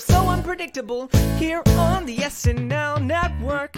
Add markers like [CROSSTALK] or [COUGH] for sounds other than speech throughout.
so unpredictable. Here on the SNL network.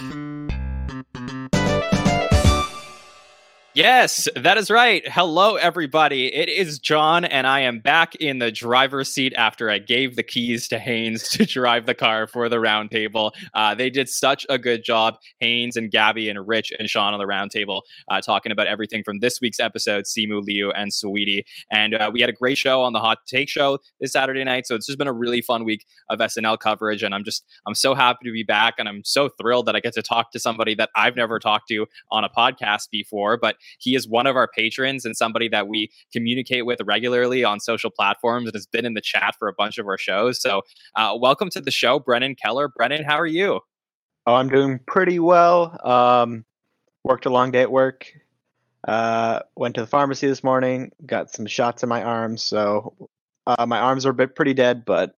Yes, that is right. Hello, everybody. It is Jon, and I am back in the driver's seat after I gave the keys to Haynes to [LAUGHS] drive the car for the roundtable. Uh, they did such a good job, Haynes and Gabby and Rich and Sean on the roundtable, uh, talking about everything from this week's episode, Simu Liu and Saweetie. And uh, we had a great show on the Hot Take Show this Saturday night. So it's just been a really fun week of SNL coverage, and I'm just I'm so happy to be back, and I'm so thrilled that I get to talk to somebody that I've never talked to on a podcast before, but he is one of our patrons and somebody that we communicate with regularly on social platforms and has been in the chat for a bunch of our shows. So, uh, welcome to the show, Brennan Keller. Brennan, how are you? Oh, I'm doing pretty well. Um, worked a long day at work. Uh, went to the pharmacy this morning. Got some shots in my arms. So uh, my arms are a bit pretty dead, but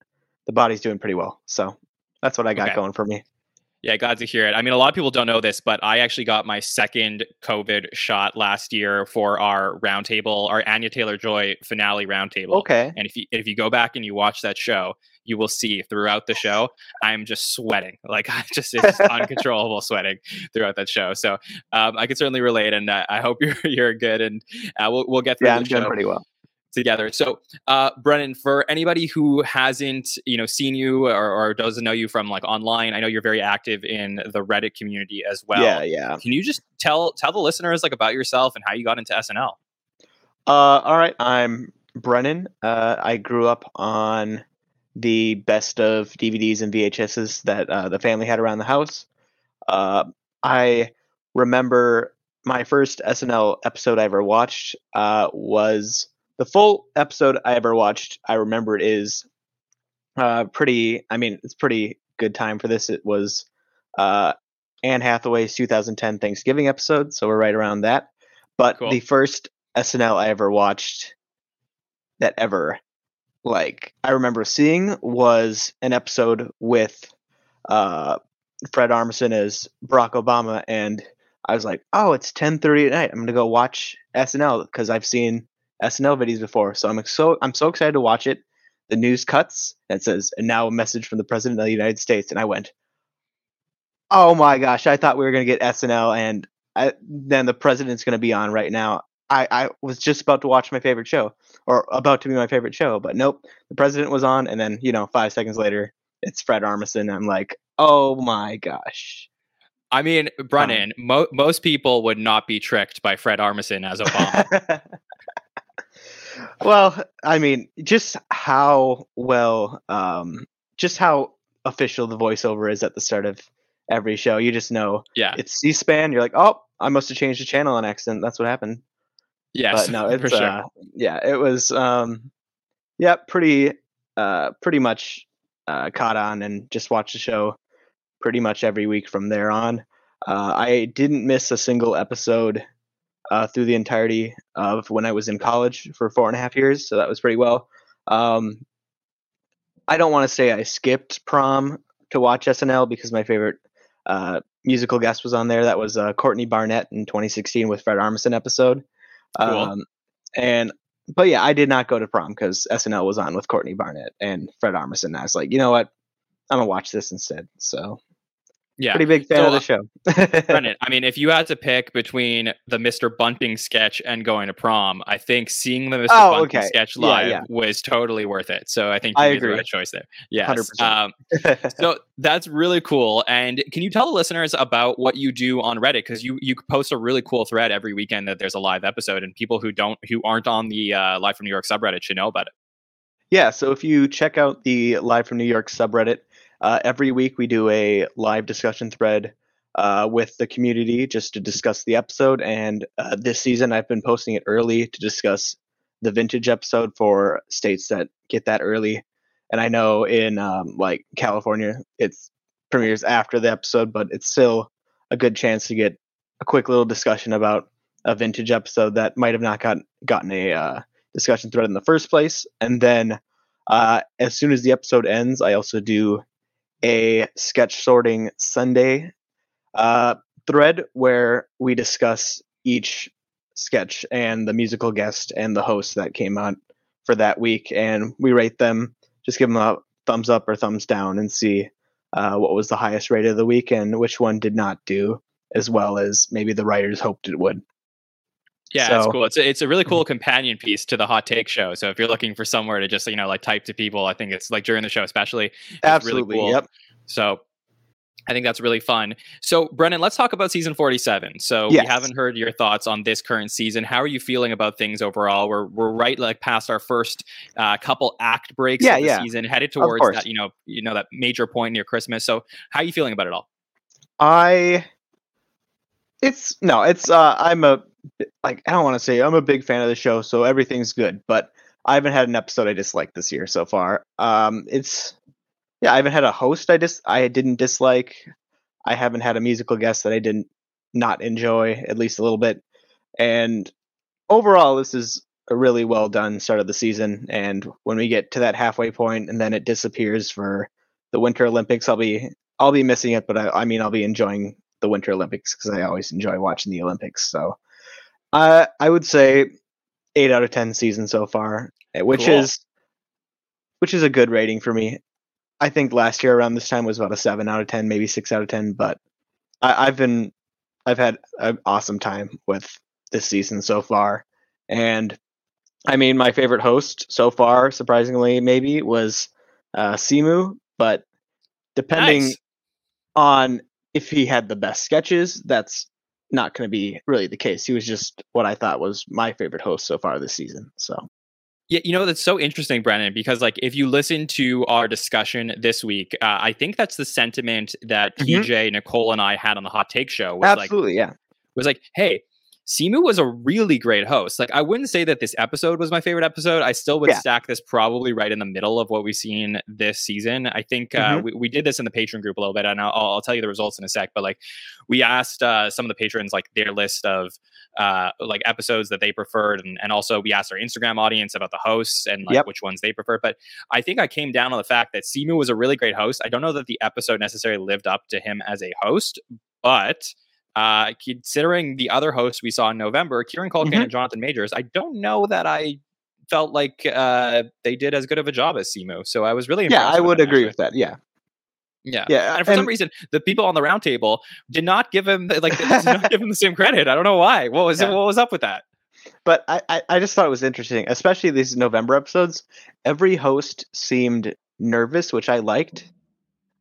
the body's doing pretty well. So that's what I got Okay. going for me. Yeah, glad to hear it. I mean, a lot of people don't know this, but I actually got my second COVID shot last year for our roundtable, our Anya Taylor Joy finale roundtable. Okay. And if you if you go back and you watch that show, you will see throughout the show, I'm just sweating. [LAUGHS] Like I just it's [LAUGHS] uncontrollable sweating throughout that show. So um, I can certainly relate, and uh, I hope [LAUGHS] you're you're good, and uh, we'll we'll get through Yeah, the I'm show doing pretty well. Together. So, uh, Brennan, for anybody who hasn't, you know, seen you or, or doesn't know you from like online, I know you're very active in the Reddit community as well. yeah, yeah. Can you just tell tell the listeners like about yourself and how you got into SNL? Uh, all right. I'm Brennan. Uh, I grew up on the best of DVDs and VHSs that uh, the family had around the house. Uh, I remember my first SNL episode I ever watched uh, was the full episode I ever watched. I remember it is uh, pretty. I mean, it's pretty good time for this. It was uh, Anne Hathaway's 2010 Thanksgiving episode, so we're right around that. But Cool. the first SNL I ever watched that ever like I remember seeing was an episode with uh Fred Armisen as Barack Obama and I was like, "Oh, it's 10:30 at night. I'm going to go watch SNL because I've seen SNL videos before." So I'm so I'm so excited to watch it. The news cuts and it says, "And now a message from the President of the United States." And I went, "Oh my gosh, I thought we were going to get SNL and I, then the president's going to be on right now." I, I was just about to watch my favorite show or about to be my favorite show, but nope, the president was on, and then you know, five seconds later, it's Fred Armisen. I'm like, oh my gosh. I mean, Brennan, um, mo- most people would not be tricked by Fred Armisen as Obama. [LAUGHS] well, I mean, just how well, um, just how official the voiceover is at the start of every show. You just know yeah. it's C-SPAN. You're like, oh, I must have changed the channel on accident. That's what happened. Yes. but no, [LAUGHS] for it's sure. uh, yeah, it was um, yeah, pretty uh, pretty much uh, caught on and just watched the show pretty much every week from there on. Uh, I didn't miss a single episode uh, through the entirety of when I was in college for four and a half years, so that was pretty well. Um, I don't want to say I skipped prom to watch SNL because my favorite uh, musical guest was on there. That was uh, Courtney Barnett in 2016 with Fred Armisen episode. Cool. Um, and but yeah, I did not go to prom because SNL was on with Courtney Barnett and Fred Armisen. And I was like, you know what, I'm gonna watch this instead. So yeah. pretty big fan So, of the show. [LAUGHS] Brennan, I mean, if you had to pick between the Mr. Bunting sketch and going to prom, I think seeing the Mr. Oh, Bunting okay. sketch Yeah, live yeah. was totally worth it. So I think you I made agree. the right choice there. 100%. Um, [LAUGHS] so that's really cool. And can you tell the listeners about what you do on Reddit? Because you you post a really cool thread every weekend that there's a live episode, and people who don't who aren't on the uh, Live from New York subreddit should know about it. Yeah, so if you check out the Live from New York subreddit, uh, every week we do a live discussion thread uh, with the community just to discuss the episode. And uh, this season I've been posting it early to discuss the vintage episode for states that get that early. And I know in um, like California, it's premieres after the episode, but it's still a good chance to get a quick little discussion about a vintage episode that might have not gotten gotten a uh, discussion thread in the first place. And then uh, as soon as the episode ends, I also do a sketch sorting Sunday uh, thread where we discuss each sketch and the musical guest and the host that came on for that week, and we rate them. Just give them a thumbs up or thumbs down and see uh, what was the highest rate of the week and which one did not do as well as maybe the writers hoped it would. Yeah, so, it's cool. It's a, it's a really cool companion piece to the hot take show. So if you're looking for somewhere to just you know like type to people, I think it's like during the show especially. Absolutely. Really cool. Yep. So I think that's really fun. So, Brennan, let's talk about season 47. So, yes. we haven't heard your thoughts on this current season. How are you feeling about things overall? We're we're right like past our first uh, couple act breaks yeah, of the yeah. season, headed towards that you know you know that major point near Christmas. So, how are you feeling about it all? I, it's no, it's uh, I'm a like I don't want to say I'm a big fan of the show, so everything's good. But I haven't had an episode I dislike this year so far. Um, it's yeah, I haven't had a host I just I didn't dislike. I haven't had a musical guest that I didn't not enjoy at least a little bit. And overall, this is a really well done start of the season. And when we get to that halfway point and then it disappears for the Winter Olympics, I'll be I'll be missing it. But I, I mean, I'll be enjoying the Winter Olympics because I always enjoy watching the Olympics. So, uh, I would say eight out of ten season so far, eh, which cool. is which is a good rating for me. I think last year around this time was about a seven out of ten, maybe six out of ten. But I, have been I've had an awesome time with this season so far, and I mean my favorite host so far, surprisingly, maybe was uh, Simu. But depending nice. on if he had the best sketches, that's not going to be really the case. He was just what I thought was my favorite host so far this season. So yeah, you know that's so interesting, Brennan, because like if you listen to our discussion this week, uh, I think that's the sentiment that mm-hmm. PJ, Nicole, and I had on the Hot Take Show. Was Absolutely, like, yeah. Was like, hey, Simu was a really great host. Like, I wouldn't say that this episode was my favorite episode. I still would yeah. stack this probably right in the middle of what we've seen this season. I think uh, mm-hmm. we, we did this in the patron group a little bit, and I'll, I'll, tell you the results in a sec. But like, we asked uh, some of the patrons like their list of uh, like episodes that they preferred, and, and also we asked our Instagram audience about the hosts and like yep. which ones they prefer. But I think I came down on the fact that Simu was a really great host. I don't know that the episode necessarily lived up to him as a host, but uh, considering the other hosts we saw in November, Kieran Culkin mm-hmm. and Jonathan Majors, I don't know that I felt like uh, they did as good of a job as Simu. So I was really yeah, I would agree actually. with that. Yeah. Yeah, yeah, and for and, some reason, the people on the roundtable did not give him [LAUGHS] like did not give him the same credit. I don't know why. What was yeah. What was up with that? But I, I, I just thought it was interesting, especially these November episodes. Every host seemed nervous, which I liked,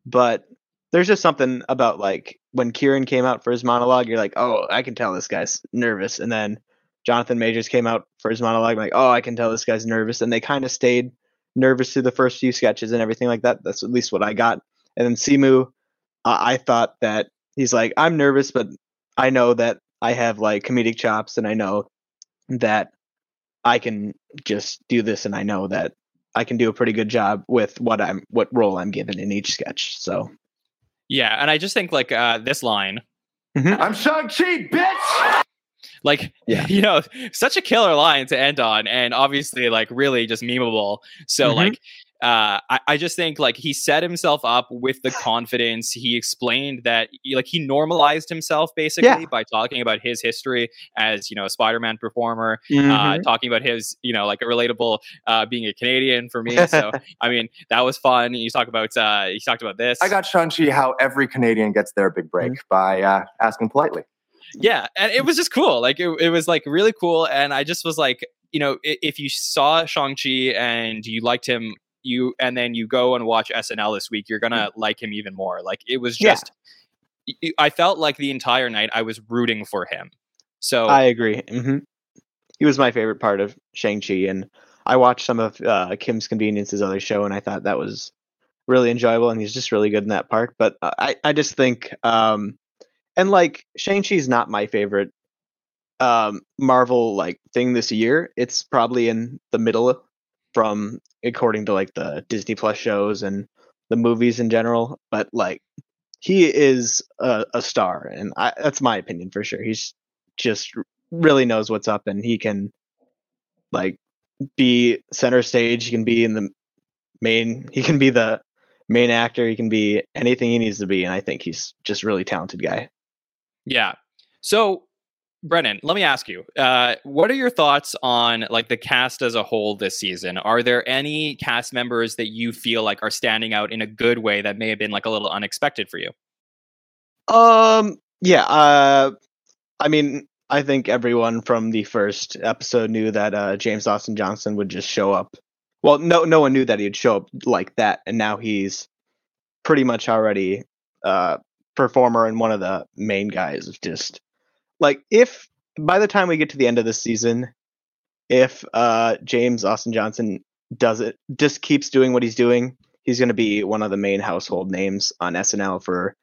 but there's just something about like when Kieran came out for his monologue, you're like, oh, I can tell this guy's nervous. And then Jonathan Majors came out for his monologue, like, oh, I can tell this guy's nervous. And they kind of stayed nervous through the first few sketches and everything like that. That's at least what I got. And then Simu, uh, I thought that he's like, I'm nervous, but I know that I have like comedic chops and I know that I can just do this and I know that I can do a pretty good job with what I'm what role I'm given in each sketch. So yeah, and I just think like uh, this line. Mm-hmm. I'm Shang Chi, bitch. Like, yeah. [LAUGHS] you know, such a killer line to end on, and obviously, like, really just memeable. So, mm-hmm. like, uh, I, I, just think like he set himself up with the confidence. He explained that like he normalized himself basically yeah. by talking about his history as you know a Spider-Man performer, uh, mm-hmm. uh, talking about his you know like a relatable uh, being a Canadian for me. So [LAUGHS] I mean that was fun. You talk about uh, you talked about this. I got Shang-Chi how every Canadian gets their big break mm-hmm. by uh, asking politely. Yeah, and it was just cool. Like it, it was like really cool, and I just was like, you know, if you saw Shang-Chi and you liked him you and then you go and watch SNL this week, you're gonna mm. like him even more. Like it was just, yeah. I felt like the entire night I was rooting for him. So I agree. Mm-hmm. He was my favorite part of Shang Chi, and I watched some of uh, Kim's Convenience's other show, and I thought that was really enjoyable, and he's just really good in that part. But uh, I, I just think, um, and like Shang Chi's not my favorite um, Marvel like thing this year. It's probably in the middle from according to like the Disney Plus shows and the movies in general. But like he is a, a star, and I, that's my opinion for sure. He's just really knows what's up, and he can like be center stage. He can be in the main. He can be the main actor. He can be anything he needs to be, and I think he's just really talented guy. Yeah. So Brennan, let me ask you, uh, what are your thoughts on like the cast as a whole this season? Are there any cast members that you feel like are standing out in a good way that may have been like a little unexpected for you? Um, yeah. Uh, I mean, I think everyone from the first episode knew that uh, James Austin Johnson would just show up. Well, no, no one knew that he'd show up like that, and now he's pretty much already uh performer and one of the main guys of just like if by the time we get to the end of the season, if uh James Austin Johnson does it just keeps doing what he's doing, he's going to be one of the main household names on SNL for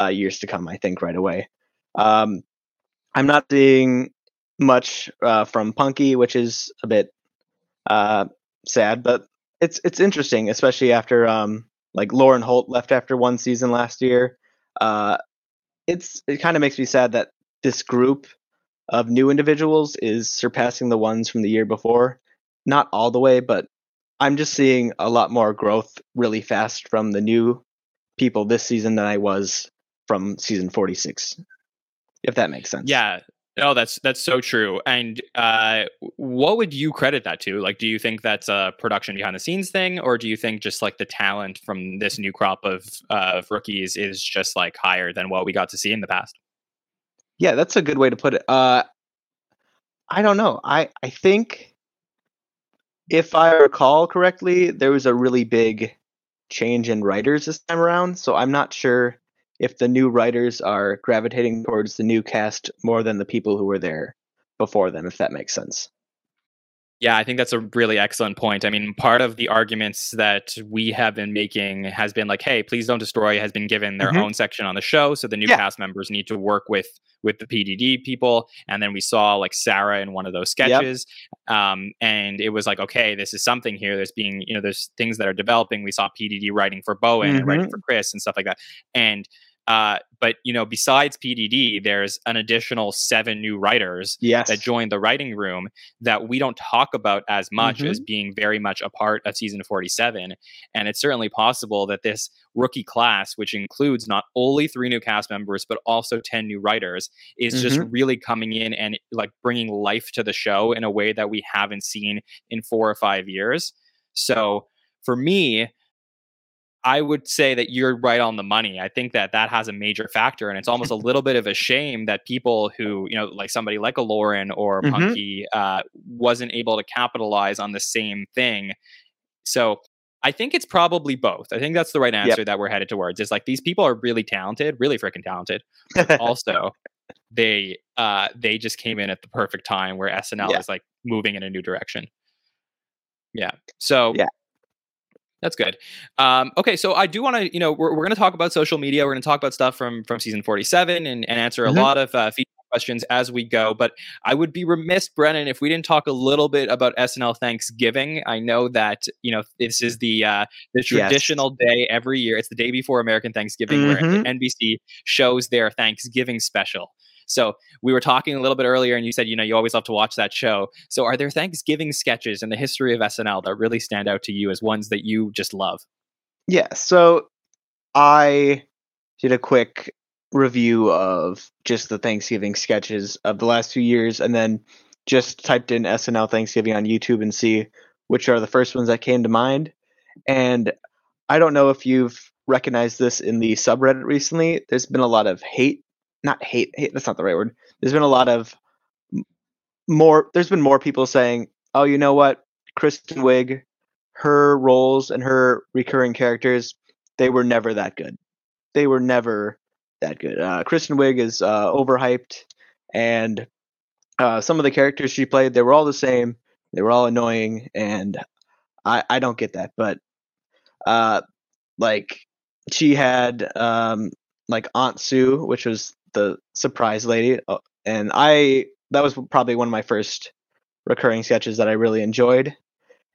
uh, years to come. I think right away. Um, I'm not seeing much uh, from Punky, which is a bit uh, sad, but it's it's interesting, especially after um, like Lauren Holt left after one season last year. Uh, it's it kind of makes me sad that this group of new individuals is surpassing the ones from the year before. Not all the way, but I'm just seeing a lot more growth really fast from the new people this season than I was from season 46. If that makes sense. Yeah. No, that's that's so true. And uh, what would you credit that to? Like, do you think that's a production behind the scenes thing, or do you think just like the talent from this new crop of uh, of rookies is just like higher than what we got to see in the past? Yeah, that's a good way to put it. Uh, I don't know. I I think if I recall correctly, there was a really big change in writers this time around. So I'm not sure if the new writers are gravitating towards the new cast more than the people who were there before them, if that makes sense. Yeah, I think that's a really excellent point. I mean, part of the arguments that we have been making has been like, "Hey, please don't destroy." Has been given their Mhm. own section on the show, so the new Yeah. cast members need to work with with the PDD people. And then we saw like Sarah in one of those sketches, um, and it was like, okay, this is something here. There's being, you know, there's things that are developing. We saw PDD writing for Bowen and writing Mhm. for Chris and stuff like that, and uh, but you know, besides PDD, there's an additional seven new writers Yes. that joined the writing room that we don't talk about as much as being very much a part of season 47 and it's certainly possible that this rookie class which includes not only three new cast members but also 10 new writers is just really coming in and like bringing life to the show in a way that we haven't seen in 4 or 5 years. So for me I would say that you're right on the money. I think that that has a major factor, and it's almost a little bit of a shame that people who, you know, like somebody like a Lauren or Mhm. Punky, uh, wasn't able to capitalize on the same thing. So I think it's probably both. I think that's the right answer that we're headed towards. Is like these people are really talented, really freaking talented. [LAUGHS] also, they uh, they just came in at the perfect time where SNL Yeah. is like moving in a new direction. Yeah. So Yeah. That's good. Um, okay, so I do want to, you know, we're, we're going to talk about social media. We're going to talk about stuff from from season forty seven and, and answer a lot of uh, feedback questions as we go. But I would be remiss, Brennan, if we didn't talk a little bit about SNL Thanksgiving. I know that you know this is the uh, the Yes. traditional day every year. It's the day before American Thanksgiving, where Mhm. NBC shows their Thanksgiving special. So we were talking a little bit earlier, and you said you know you always love to watch that show. So are there Thanksgiving sketches in the history of SNL that really stand out to you as ones that you just love? Yeah, so I did a quick review of just the Thanksgiving sketches of the last few years and then just typed in SNL Thanksgiving on YouTube and see which are the first ones that came to mind. And I don't know if you've recognized this in the subreddit recently. There's been a lot of hate, not hate, hate that's not the right word. There's been a lot of more there's been more people saying, "Oh, you know what? Kristen Wiig her roles and her recurring characters, they were never that good. They were never that good. Uh, Kristen Wiig is uh, overhyped, and uh, some of the characters she played, they were all the same. They were all annoying, and I, I don't get that. But uh, like she had um, like Aunt Sue, which was the surprise lady, uh, and I that was probably one of my first recurring sketches that I really enjoyed.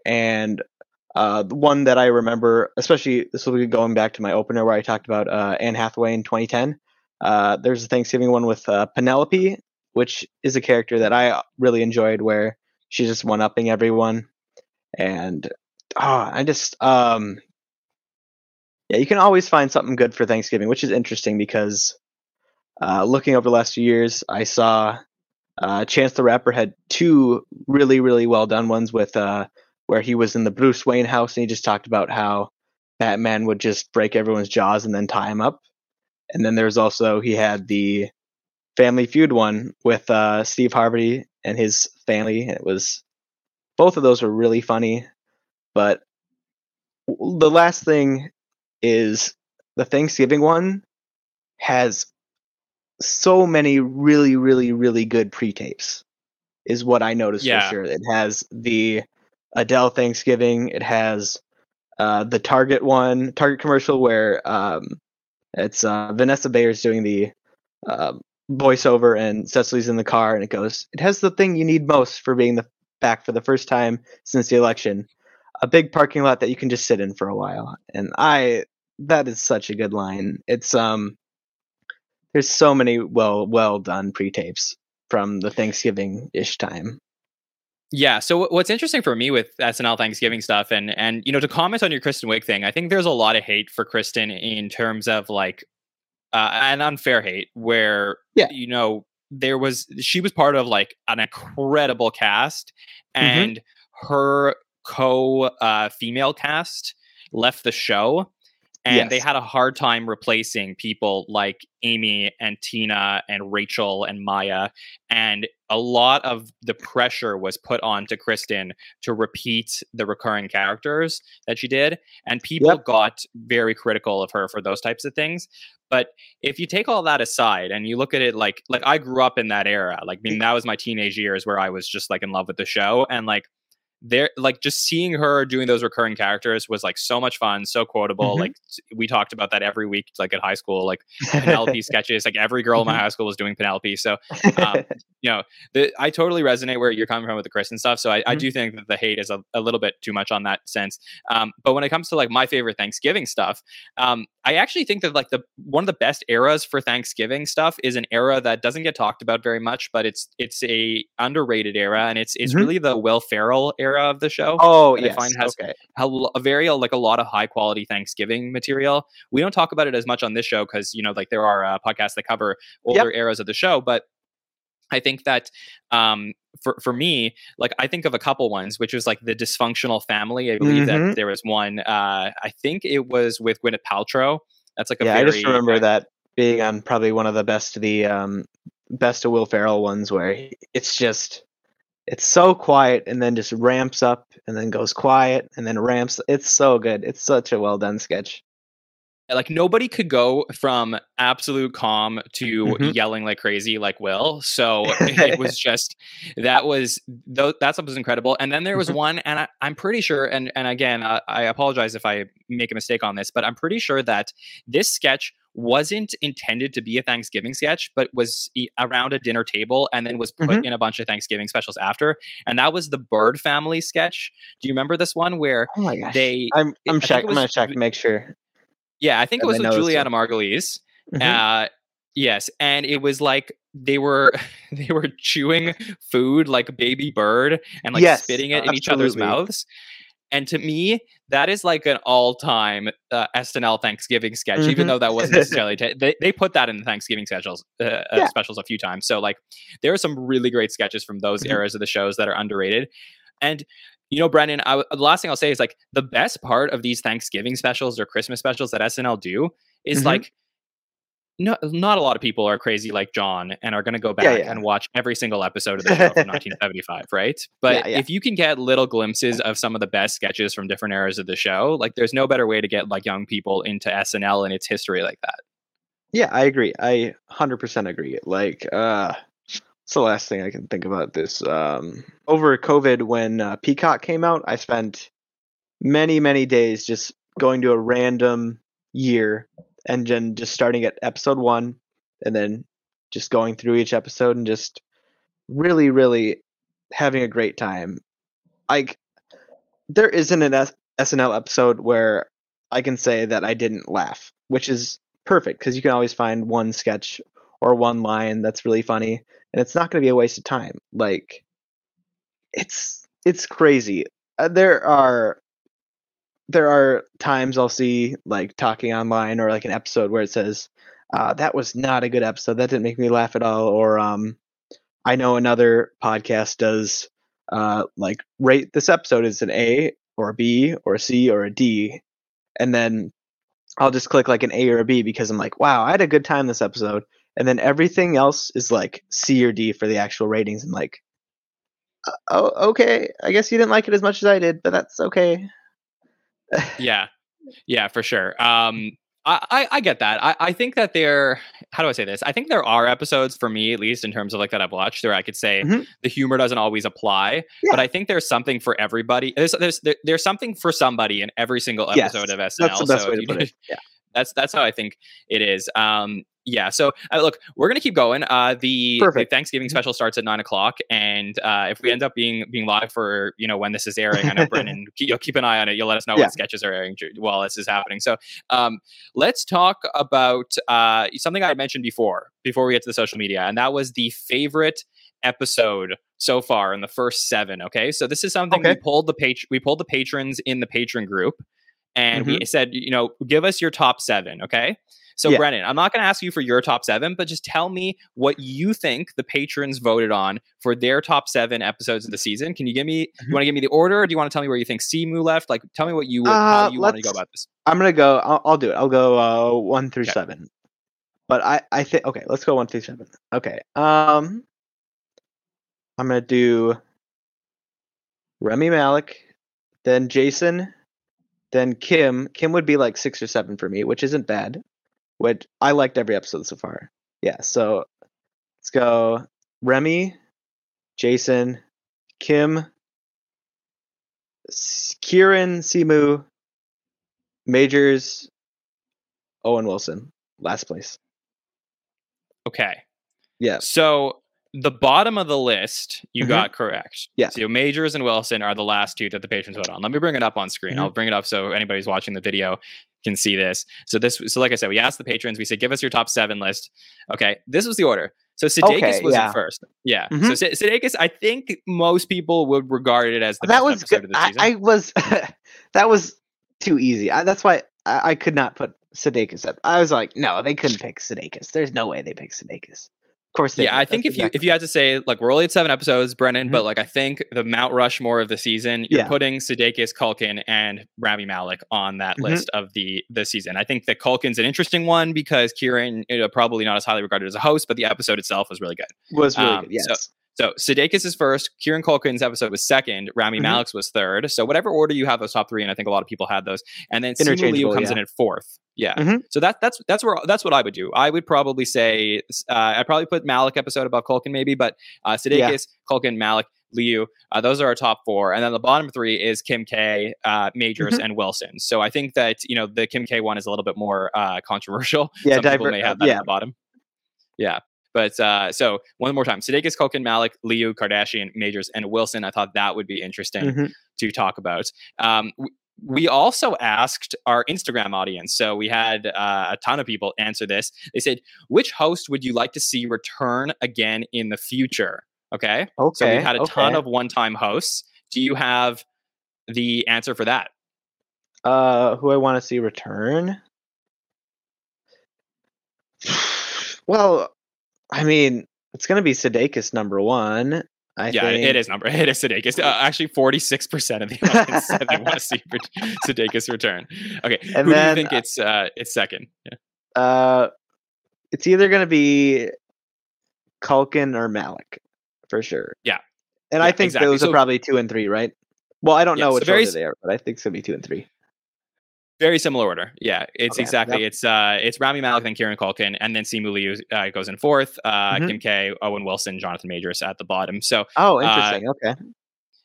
And uh, the one that I remember, especially this will be going back to my opener where I talked about uh, Anne Hathaway in 2010. Uh, there's a Thanksgiving one with uh, Penelope, which is a character that I really enjoyed, where she's just one upping everyone, and oh, I just um, yeah, you can always find something good for Thanksgiving, which is interesting because uh, looking over the last few years, I saw Uh, Chance the Rapper had two really, really well done ones with uh, where he was in the Bruce Wayne house and he just talked about how Batman would just break everyone's jaws and then tie him up. And then there's also he had the Family Feud one with uh, Steve Harvey and his family. It was both of those were really funny, but the last thing is the Thanksgiving one has so many really, really, really good pre-tapes. Is what I noticed Yeah. for sure. It has the Adele Thanksgiving. It has uh, the Target one, Target commercial where um, it's uh, Vanessa Bayer's doing the um voiceover and Cecily's in the car, and it goes. It has the thing you need most for being the back for the first time since the election. A big parking lot that you can just sit in for a while, and I that is such a good line. It's um, there's so many well well done pre tapes from the Thanksgiving ish time. Yeah. So what's interesting for me with SNL Thanksgiving stuff, and and you know, to comment on your Kristen Wiig thing, I think there's a lot of hate for Kristen in terms of like uh, an unfair hate, where Yeah. you know there was she was part of like an incredible cast, Mm-hmm. and her co uh, female cast left the show. And they had a hard time replacing people like Amy and Tina and Rachel and Maya. And a lot of the pressure was put on to Kristen to repeat the recurring characters that she did. And people Yep. got very critical of her for those types of things. But if you take all that aside and you look at it like like I grew up in that era. Like I mean mm. that was my teenage years where I was just like in love with the show. And like there like just seeing her doing those recurring characters was like so much fun so quotable Mhm. like we talked about that every week like at high school like [LAUGHS] Penelope sketches like every girl in my Mhm. high school was doing Penelope so um, [LAUGHS] you know, the, I totally resonate where you're coming from with the Kristen stuff. So I, I Mhm. do think that the hate is a, a little bit too much on that sense. Um, but when it comes to like my favorite Thanksgiving stuff, um, I actually think that like the one of the best eras for Thanksgiving stuff is an era that doesn't get talked about very much, but it's it's a underrated era, and it's it's Mhm. really the Will Ferrell era of the show oh that I yes, find has okay. a, very uh, like a lot of high quality Thanksgiving material. We don't talk about it as much on this show because you know like there are uh, podcasts that cover older eras of the show, but I think that um, for for me, like I think of a couple ones, which was like the dysfunctional family. I believe that Mhm. there was one. Uh, I think it was with Gwyneth Paltrow. That's like a yeah, very I just remember uh, that being on probably one of the best of the um, best of Will Ferrell ones where it's just it's so quiet and then just ramps up and then goes quiet and then ramps. It's so good. It's such a well done sketch. like nobody could go from absolute calm to Mhm. yelling like crazy like Will. So [LAUGHS] it was just that was that stuff was incredible. And then there was Mhm. one, and I, I'm pretty sure, and and again, uh, I apologize if I make a mistake on this, but I'm pretty sure that this sketch wasn't intended to be a Thanksgiving sketch, but was around a dinner table and then was put Mhm. in a bunch of Thanksgiving specials after. And that was the Bird Family sketch. Do you remember this one where Oh they? I'm I'm check. it I'm gonna check to make sure. Yeah, I think it was with. Julianna Margulies. Mhm. Uh, yes, and it was like they were [LAUGHS] they were chewing food like baby bird and like Yes, spitting it in each other's mouths. And to me, that is like an all-time uh, SNL Thanksgiving sketch. Even Mhm. though that wasn't [LAUGHS] necessarily ta- they they put that in the Thanksgiving specials uh, uh, Yeah. specials a few times. So like there are some really great sketches from those Mhm. eras of the shows that are underrated. And you know, Brendan, I, the last thing I'll say is like the best part of these Thanksgiving specials or Christmas specials that SNL do is Mhm. like no, not a lot of people are crazy like Jon and are going to go back Yeah, yeah. and watch every single episode of [LAUGHS] the show from 1975, right? But Yeah, if you can get little glimpses of some of the best sketches from different eras of the show, like there's no better way to get like young people into SNL and its history like that. Yeah, I agree. I 100% agree. Like, uh, it's the last thing I can think about this. Um, over COVID, when uh, Peacock came out, I spent many, many days just going to a random year and then just starting at episode one and then just going through each episode and just really, really having a great time. Like, there isn't an S- SNL episode where I can say that I didn't laugh, which is perfect because you can always find one sketch or one line that's really funny and it's not going to be a waste of time like it's it's crazy uh, there are there are times i'll see like talking online or like an episode where it says uh, that was not a good episode that didn't make me laugh at all or um I know another podcast does uh, like rate this episode as an A or a B or a C or a D, and then I'll just click like an A or a B because I'm like, wow, I had a good time this episode, and then everything else is like C or D for the actual ratings. I'm like, "Uh, oh, okay, I guess you didn't like it as much as I did, but that's okay. Yeah yeah for sure um I, I, I get that. I, I think that there. How do I say this? I think there are episodes for me, at least in terms of like that I've watched, where I could say Mhm. the humor doesn't always apply. Yeah. But I think there's something for everybody. There's there's there, there's something for somebody in every single Yes, episode of SNL. That's the best so way to put it. [LAUGHS] Yeah. that's that's how I think it is. Um, yeah. So uh, look, we're gonna keep going. Uh, the, the Thanksgiving Mhm. special starts at nine o'clock, and uh, if we end up being being live for you know when this is airing, I know [LAUGHS] Brennan, you'll keep an eye on it. You'll let us know Yeah. when sketches are airing while this is happening. So um, let's talk about uh, something I mentioned before before we get to the social media, and that was the favorite episode so far in the first seven. Okay, so this is something we pulled the page we pulled the patrons in the patron group, and Mm-hmm. we said you know give us your top seven. Okay. So Yeah. Brennan, I'm not going to ask you for your top seven, but just tell me what you think the patrons voted on for their top seven episodes of the season. Can you give me? Mm-hmm. You want to give me the order, or do you want to tell me where you think Simu left? Like, tell me what you would, how Uh, you want to go about this. I'm gonna go. I'll, I'll do it. I'll go uh, one through Okay. seven. But I, I think okay. Let's go one through seven. Okay. Um, I'm gonna do Rami Malek, then Jason, then Kim. Kim would be like six or seven for me, which isn't bad. Which I liked every episode so far. Yeah. So let's go Rami, Jason, Kim, Kieran, Simu, Majors, Owen Wilson, last place. Okay. Yeah. So the bottom of the list you Mhm. got correct. Yeah. So Majors and Wilson are the last two that the patrons vote on. Let me bring it up on screen. Mhm. I'll bring it up so anybody's watching the video can see this. So this so like I said, we asked the patrons, we said give us your top seven list. Okay. This was the order. So Sudeikis Okay, was yeah. first. Yeah. Mhm. So Sudeikis, I think most people would regard it as the that best was episode good. of the I, season. I was [LAUGHS] that was too easy. I, that's why I, I could not put Sudeikis up. I was like, no, they couldn't pick Sudeikis. There's no way they pick Sudeikis. Of course, they yeah. I think That's if you if you had to say like we're only at seven episodes, Brennan, Mhm. but like I think the Mount Rushmore of the season, you're Yeah. putting Sudeikis, Culkin, and Rami Malek on that Mhm. list of the the season. I think that Culkin's an interesting one because Kieran you know, probably not as highly regarded as a host, but the episode itself was really good. was really um, good. Yes. so- So Sudeikis is first, Kieran Culkin's episode was second, Rami Mhm. Malek's was third. So whatever order you have those top three, and I think a lot of people had those, and then Simu Liu comes yeah. in at fourth. Yeah. Mhm. So that that's that's where that's what I would do. I would probably say uh, I'd probably put Malek episode above Culkin maybe, but uh, Sudeikis, Culkin, Malek, Liu, uh, those are our top four, and then the bottom three is Kim K, uh, Majors, Mm-hmm. and Wilson. So I think that you know the Kim K one is a little bit more uh, controversial. Yeah, Some people diver- may have that yeah. at the bottom. Yeah. But uh, so one more time, Sudeikis, Culkin, Malek, Liu, Kardashian, Majors, and Wilson. I thought that would be interesting Mhm. to talk about. Um, we also asked our Instagram audience. So we had uh, a ton of people answer this. They said, which host would you like to see return again in the future? Okay. Okay. So we've had a ton of one time hosts. Do you have the answer for that? Uh, who I want to see return? [SIGHS] Well, I mean, it's gonna be Sudeikis number one. I yeah, think. it is number. [LAUGHS] It is Sudeikis. Uh, actually, forty-six percent of the [LAUGHS] audience said they want to see Sudeikis return. Okay, And who then, do you think it's? Uh, it's second. Yeah. Uh, it's either gonna be Culkin or Malek, for sure. Yeah. And Yeah, I think exactly. those So- are probably two and three, right? Well, I don't Yeah, know so which very order they are, but I think it's gonna be two and three. Very similar order. Yeah, it's Okay, exactly. yep. It's uh, it's Rami Malek, then Kieran Culkin, and then Simu Liu uh, goes in fourth. Uh, Mhm. Kim K, Owen Wilson, Jonathan Majors at the bottom. So Oh, Uh, interesting. okay.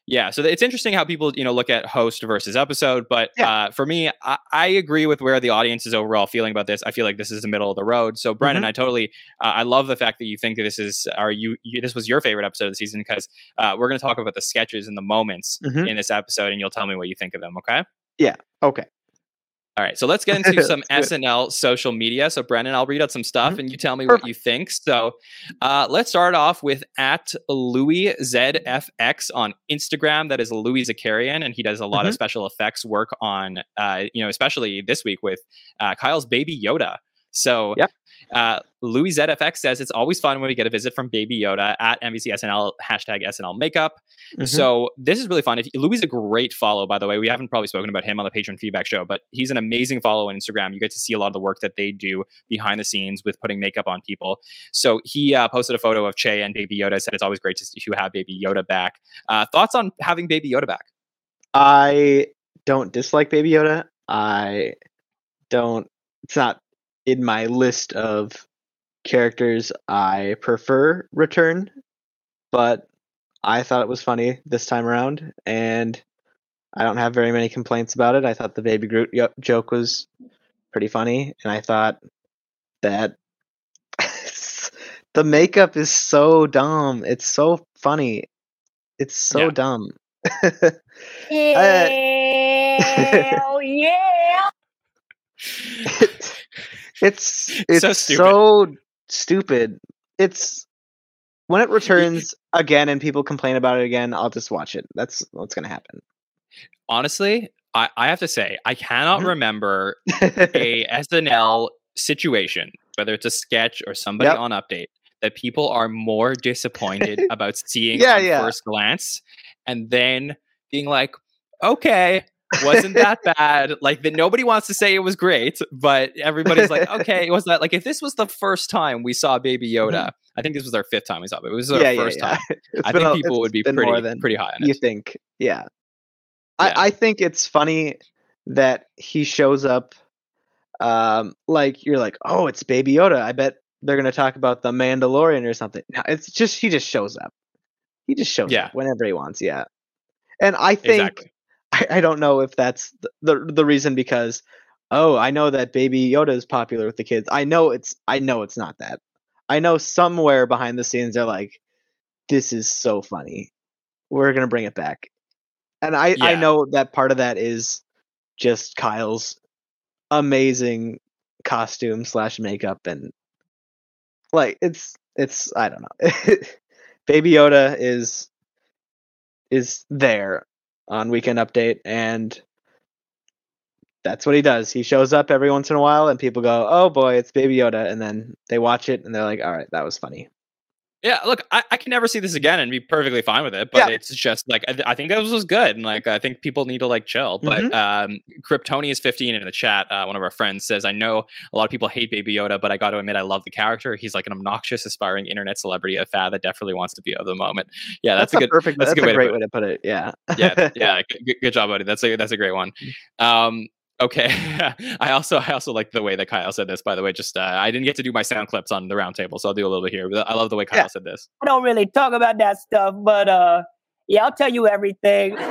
yeah, so it's interesting how people you know look at host versus episode. But Yeah. uh, for me, I, I agree with where the audience is overall feeling about this. I feel like this is the middle of the road. So Brennan, Mm-hmm. I totally, uh, I love the fact that you think that this is, are you, you this was your favorite episode of the season because uh, we're going to talk about the sketches and the moments Mhm. in this episode, and you'll tell me what you think of them. Okay. Yeah. Okay. All right, so let's get into [LAUGHS] some SNL social media. So, Brennan, I'll read out some stuff Mhm. and you tell me what you think. So, uh, let's start off with at Louie ZFX on Instagram. That is Louie Zakarian, and he does a lot of Mm-hmm. special effects work on, uh, you know, especially this week with uh, Kyle's baby Yoda. So, Yep. Uh, Louie ZFX says it's always fun when we get a visit from Baby Yoda at NBC SNL hashtag SNL Makeup. Mhm. So this is really fun. If Louie is a great follow, by the way. We haven't probably spoken about him on the patron feedback show, but he's an amazing follow on Instagram. You get to see a lot of the work that they do behind the scenes with putting makeup on people. So he uh, posted a photo of Che and Baby Yoda. Said it's always great to, see, to have Baby Yoda back. Uh, thoughts on having Baby Yoda back? I don't dislike Baby Yoda. I don't. It's not in my list of characters I prefer return, but I thought it was funny this time around, and I don't have very many complaints about it. I thought the Baby Groot yo- joke was pretty funny, and I thought that [LAUGHS] the makeup is so dumb. It's so funny. It's so Yeah. dumb. [LAUGHS] Hell uh, [LAUGHS] yeah! It's [LAUGHS] it's So so stupid. stupid. It's when it returns again and people complain about it again, I'll just watch it. That's what's gonna happen. Honestly, I, I have to say I cannot Mhm. remember a [LAUGHS] SNL situation, whether it's a sketch or somebody Yep. on update, that people are more disappointed [LAUGHS] about seeing Yeah, on yeah. first glance and then being like, okay, wasn't that bad? Like that nobody wants to say it was great, but everybody's like, [LAUGHS] okay, it was that like if this was the first time we saw Baby Yoda, I think this was our fifth time we saw it. It was our Mm-hmm. yeah, yeah, first time. [LAUGHS] I think a- people would be pretty pretty high on you think. Yeah. Yeah. I, I think it's funny that he shows up um like you're like, oh, it's Baby Yoda. I bet they're gonna talk about the Mandalorian or something. No, it's just he just shows up. He just shows Yeah. up whenever he wants, yeah. And I think Exactly. I, I don't know if that's the, the the reason because oh I know that Baby Yoda is popular with the kids. I know it's I know it's not that. I know somewhere behind the scenes they're like, this is so funny. We're gonna bring it back. And I I know that part of that is just Kyle's amazing costume slash makeup and like it's it's I don't know. [LAUGHS] Baby Yoda is is there on Weekend Update, and that's what he does. He shows up every once in a while, and people go, "Oh boy, it's Baby Yoda," and then they watch it and they're like, "All right, that was funny." Yeah, look, I, I can never see this again and be perfectly fine with it, but Yeah. it's just like I, I think this was good, and like I think people need to like chill. But Mm-hmm. um, Kryptonius fifteen in the chat, uh, one of our friends says, "I know a lot of people hate Baby Yoda, but I got to admit, I love the character. He's like an obnoxious, aspiring internet celebrity, a fad that definitely wants to be of the moment." Yeah, that's, a good. perfect. that's a good a way great put way to put it. Yeah. yeah, [LAUGHS] yeah, good, good job, buddy. That's a that's a great one. Um, okay, [LAUGHS] I also I also like the way that Kyle said this. By the way, just uh, I didn't get to do my sound clips on the roundtable, so I'll do a little bit here. But I love the way Kyle Yeah. said this. I don't really talk about that stuff, but uh, yeah, I'll tell you everything. [LAUGHS]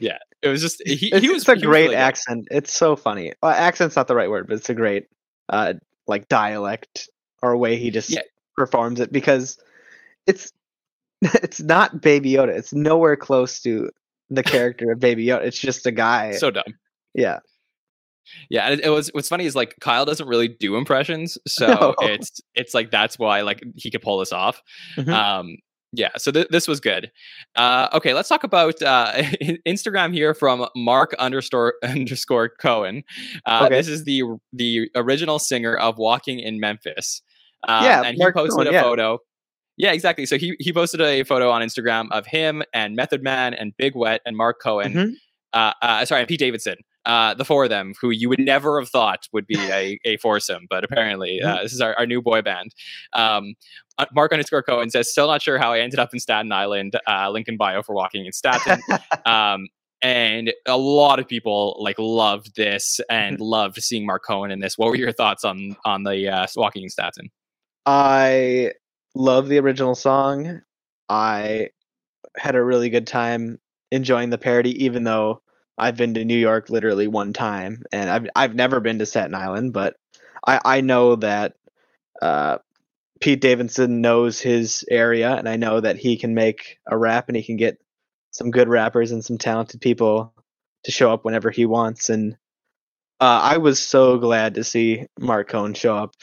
Yeah, it was just he, it's, he was it's a he was great really good. accent. It's so funny. Well, accent's not the right word, but it's a great uh like dialect or way he just Yeah. performs it because it's [LAUGHS] it's not Baby Yoda. It's nowhere close to the character of Baby Yoda. It's just a guy. So dumb. yeah. Yeah, it, it was what's funny is like Kyle doesn't really do impressions, [LAUGHS] so No. it's it's like that's why like he could pull this off. Mhm. Um, yeah, so th- this was good. Uh, okay, let's talk about uh, [LAUGHS] Instagram here from Marc underscore [LAUGHS] underscore Cohn. Uh, Okay. This is the the original singer of Walking in Memphis. Uh, Yeah, and Marc he posted Cohn, a yeah. photo. Yeah, exactly. So he he posted a photo on Instagram of him and Method Man and Big Wet and Marc Cohn Mhm. uh, uh, sorry, Pete Davidson. Uh, the four of them, who you would never have thought would be a, [LAUGHS] a foursome, but apparently uh, this is our, our new boy band. Um, uh, Marc underscore Cohn says, still not sure how I ended up in Staten Island. Uh, Lincoln bio for walking in Staten. [LAUGHS] um, and a lot of people like loved this and loved seeing Marc Cohn in this. What were your thoughts on on the uh, walking in Staten? I love the original song. I had a really good time enjoying the parody, even though I've been to New York literally one time, and I've I've never been to Staten Island, but I I know that uh, Pete Davidson knows his area, and I know that he can make a rap, and he can get some good rappers and some talented people to show up whenever he wants, and uh, I was so glad to see Marc Cohn show up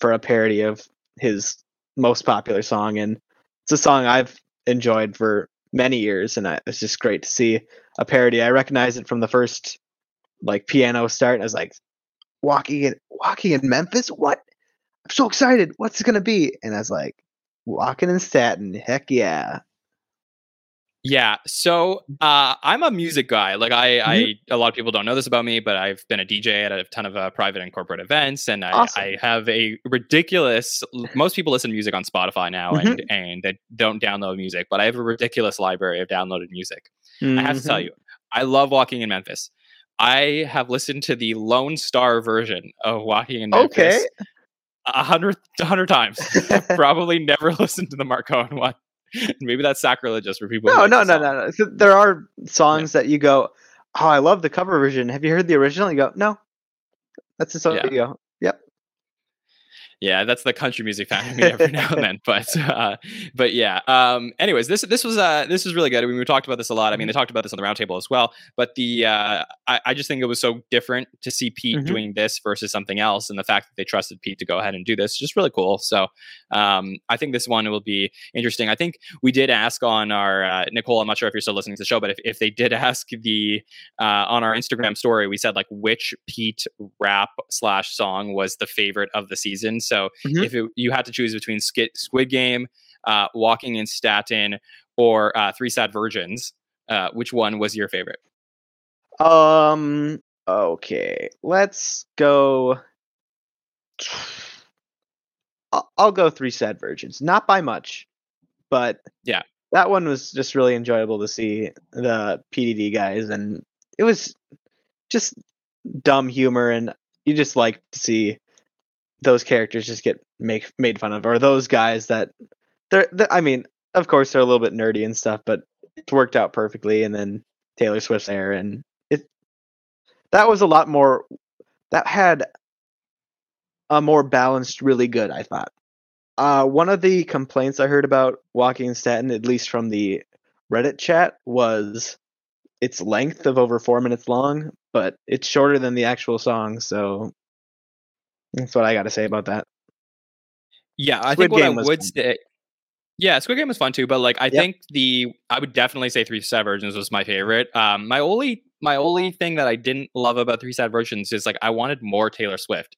for a parody of his most popular song, and it's a song I've enjoyed for many years, and I, it's just great to see a parody. I recognized it from the first like piano start, I was like, walking in walking in Memphis. What? I'm so excited. What's it gonna be? And I was like, walking in Staten. Heck yeah. Yeah. So uh, I'm a music guy. Like I, I, Mm-hmm. a lot of people don't know this about me, but I've been a DJ at a ton of uh, private and corporate events, and I, Awesome. I have a ridiculous. Most people listen to music on Spotify now, Mm-hmm. and and they don't download music, but I have a ridiculous library of downloaded music. I have to tell Mhm. you, I love Walking in Memphis. I have listened to the Lonestar version of Walking in Memphis Okay. a hundred, a hundred times. [LAUGHS] Probably never [LAUGHS] listened to the Marc Cohn one. [LAUGHS] Maybe that's sacrilegious for people. No, no, no, no, no. So there are songs that you go, "Oh, I love the cover version." Have you heard the original? You go, "No." That's the song. Yeah. You go, "Yep." Yeah, that's the country music [LAUGHS] fan me every now and then. But uh, but yeah. Um, anyways, this this was uh, this was really good. I mean, we talked about this a lot. I mean, they talked about this on the roundtable as well. But the uh, I, I just think it was so different to see Pete Mhm. doing this versus something else, and the fact that they trusted Pete to go ahead and do this is just really cool. So um, I think this one will be interesting. I think we did ask on our uh, Nicole. I'm not sure if you're still listening to the show, but if, if they did [LAUGHS] ask the uh, on our Instagram story, we said like which Pete rap slash song was the favorite of the season. So Mhm. if it, you had to choose between Skid, Squid Game, uh, Walking in Staten, or uh, Three Sad Virgins, uh, which one was your favorite? Um. Okay. Let's go. [SIGHS] I'll, I'll go three sad virgins. Not by much, but Yeah. that one was just really enjoyable to see the PDD guys, and it was just dumb humor, and you just like to see those characters just get make made fun of, or those guys that they're. they I mean, of course, they're a little bit nerdy and stuff, but it worked out perfectly. And then Taylor Swift's there, and it that was a lot more. That had a more balanced, really good. I thought. Uh, one of the complaints I heard about Walking in Staten, at least from the Reddit chat, was its length of over four minutes long, but it's shorter than the actual song. So that's what I got to say about that. Yeah, I Squid think what I Game was would fun. say. Yeah, Squid Game was fun too, but like I Yep. think the I would definitely say Three Sad Virgins was my favorite. Um, my only my only thing that I didn't love about Three Sad Virgins is like I wanted more Taylor Swift.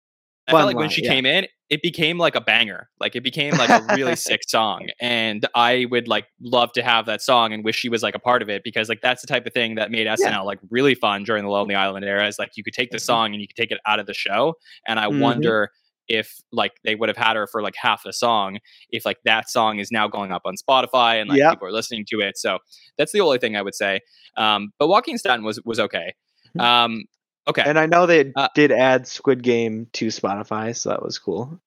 I felt like when she yeah. came in, it became like a banger. Like it became like a really [LAUGHS] sick song, and I would like love to have that song and wish she was like a part of it because like that's the type of thing that made SNL like really fun during the Lonely Island era. Is like you could take the Mhm. song and you could take it out of the show, and I Mhm. wonder if like they would have had her for like half the song if like that song is now going up on Spotify and like Yep. people are listening to it. So that's the only thing I would say. Um, but Walking Staten was was okay. Mhm. Um, okay. And I know they Uh, did add Squid Game to Spotify, so that was cool.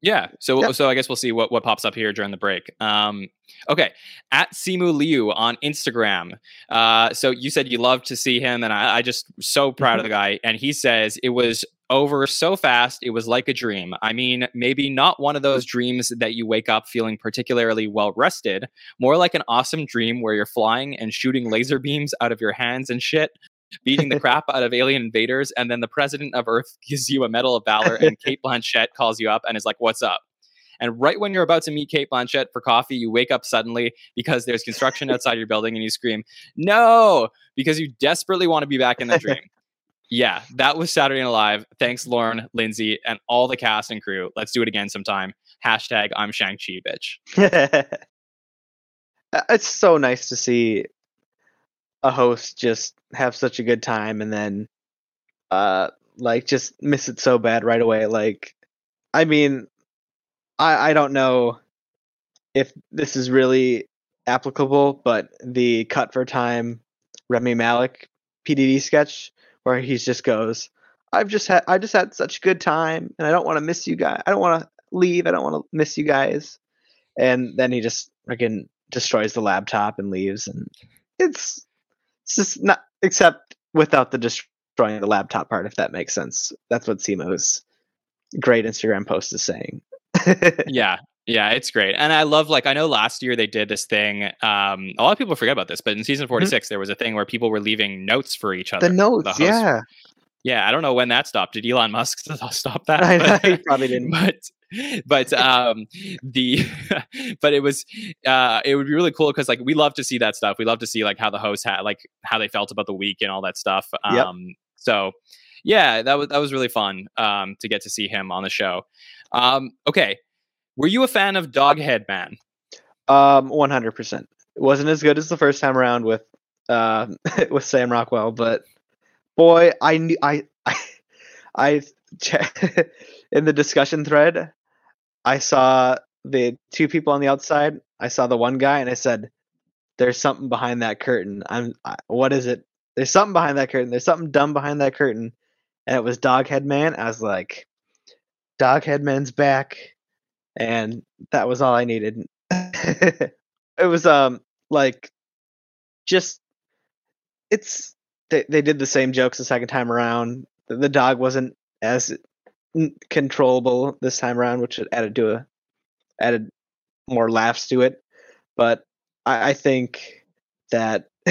Yeah. So so I guess we'll see what, what pops up here during the break. Um, okay. At Simu Liu on Instagram. Uh, so you said you love to see him, and I, I just so proud of the [LAUGHS] guy. And he says it was over so fast, it was like a dream. I mean, maybe not one of those dreams that you wake up feeling particularly well rested, more like an awesome dream where you're flying and shooting laser beams out of your hands and shit. Beating the [LAUGHS] crap out of alien invaders, and then the president of Earth [LAUGHS] gives you a Medal of Valor, and Cate Blanchett calls you up and is like, "What's up?" And right when you're about to meet Cate Blanchett for coffee, you wake up suddenly because there's construction [LAUGHS] outside your building and you scream, No, because you desperately want to be back in the dream. yeah, that was Saturday Night Live. Thanks, Lorne, Lindsay, and all the cast and crew. Let's do it again sometime. Hashtag I'm Shang-Chi, bitch. Uh, it's so nice to see a host just have such a good time and then uh like just miss it so bad right away like i mean i i don't know if this is really applicable but the cut for time rami malek pdd sketch where he just goes i've just had i just had such a good time and i don't want to miss you guys i don't want to leave i don't want to miss you guys. And then he just again destroys the laptop and leaves and it's it's just not except without the destroying the laptop part if that makes sense. That's what simu's great instagram post is saying. [LAUGHS] Yeah yeah it's great. And i love like i know last year they did this thing um a lot of people forget about this but in season 46 there was a thing where people were leaving notes for each other the notes host- yeah yeah i don't know when that stopped did elon musk [LAUGHS] stop that [LAUGHS] I know, But- he probably didn't. but but um the [LAUGHS] but it was uh it would be really cool because like we love to see that stuff we love to see like how the hosts had like how they felt about the week and all that stuff um Yep. so yeah, that was that was really fun um, to get to see him on the show. Um, okay, were you a fan of Doghead Man? Um, one hundred percent. It wasn't as good as the first time around with uh, with Sam Rockwell, but boy, I knew I I [LAUGHS] I che- [LAUGHS] in the discussion thread, I saw the two people on the outside. I saw the one guy, and I said, "There's something behind that curtain. I'm. I, what is it? There's something behind that curtain. There's something dumb behind that curtain." And it was Doghead Man. I was like, "Doghead Man's back," and that was all I needed. [LAUGHS] it was um like just it's they they did the same jokes the second time around. The, the dog wasn't as controllable this time around, which added to a added more laughs to it. But I, I think that [LAUGHS]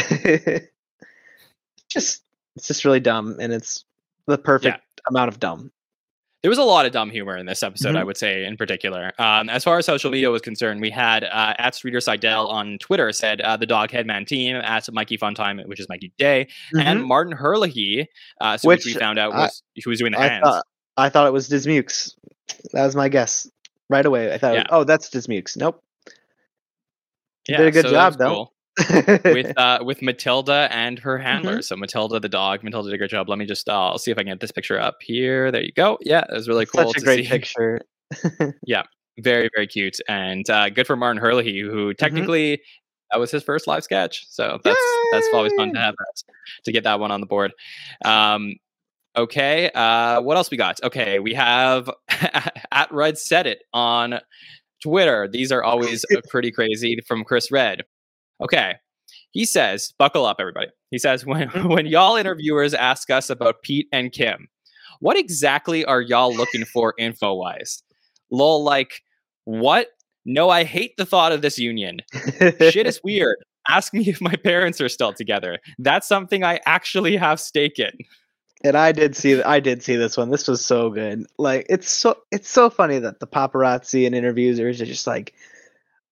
just it's just really dumb, and it's the perfect amount of dumb. There was a lot of dumb humor in this episode, I Mhm. would say, in particular. Um, as far as social media was concerned, we had uh, at Streeter Seidel on Twitter said uh, the Dog Headman team at Mikey Funtime, which is Mikey Day, and Martin Herlihy, uh, so which, we Mm-hmm. Found out I- was who was doing the I hands. thought I thought it was Dismukes. That was my guess right away. I thought, was- Yeah. oh, that's Dismukes. Nope. yeah, did a good so job, though. cool. With [LAUGHS] uh, with Matilda and her handler. Mm-hmm. So Matilda the dog. Matilda did a great job. Let me just uh, I'll see if I can get this picture up here. There you go. Yeah, it was really cool. Such a to great see. [LAUGHS] picture. [LAUGHS] Yeah, very very cute and uh, good for Martin Mm-hmm. who technically that was his first live sketch. So that's that's always fun to have that to get that one on the board. Um, okay, uh, what else we got? Okay, we have at Red Said It on Twitter. These are always pretty crazy from Chris Redd. Okay. He says, buckle up, everybody. He says, when, [LAUGHS] when y'all interviewers ask us about Pete and Kim, what exactly are y'all looking for info wise? Lol, like, what? No, I hate the thought of this union. Shit is [LAUGHS] weird. Ask me if my parents are still together. That's something I actually have stake in. and I did see I did see this one. This was so good. Like it's so it's so funny that the paparazzi and interviewers are just like,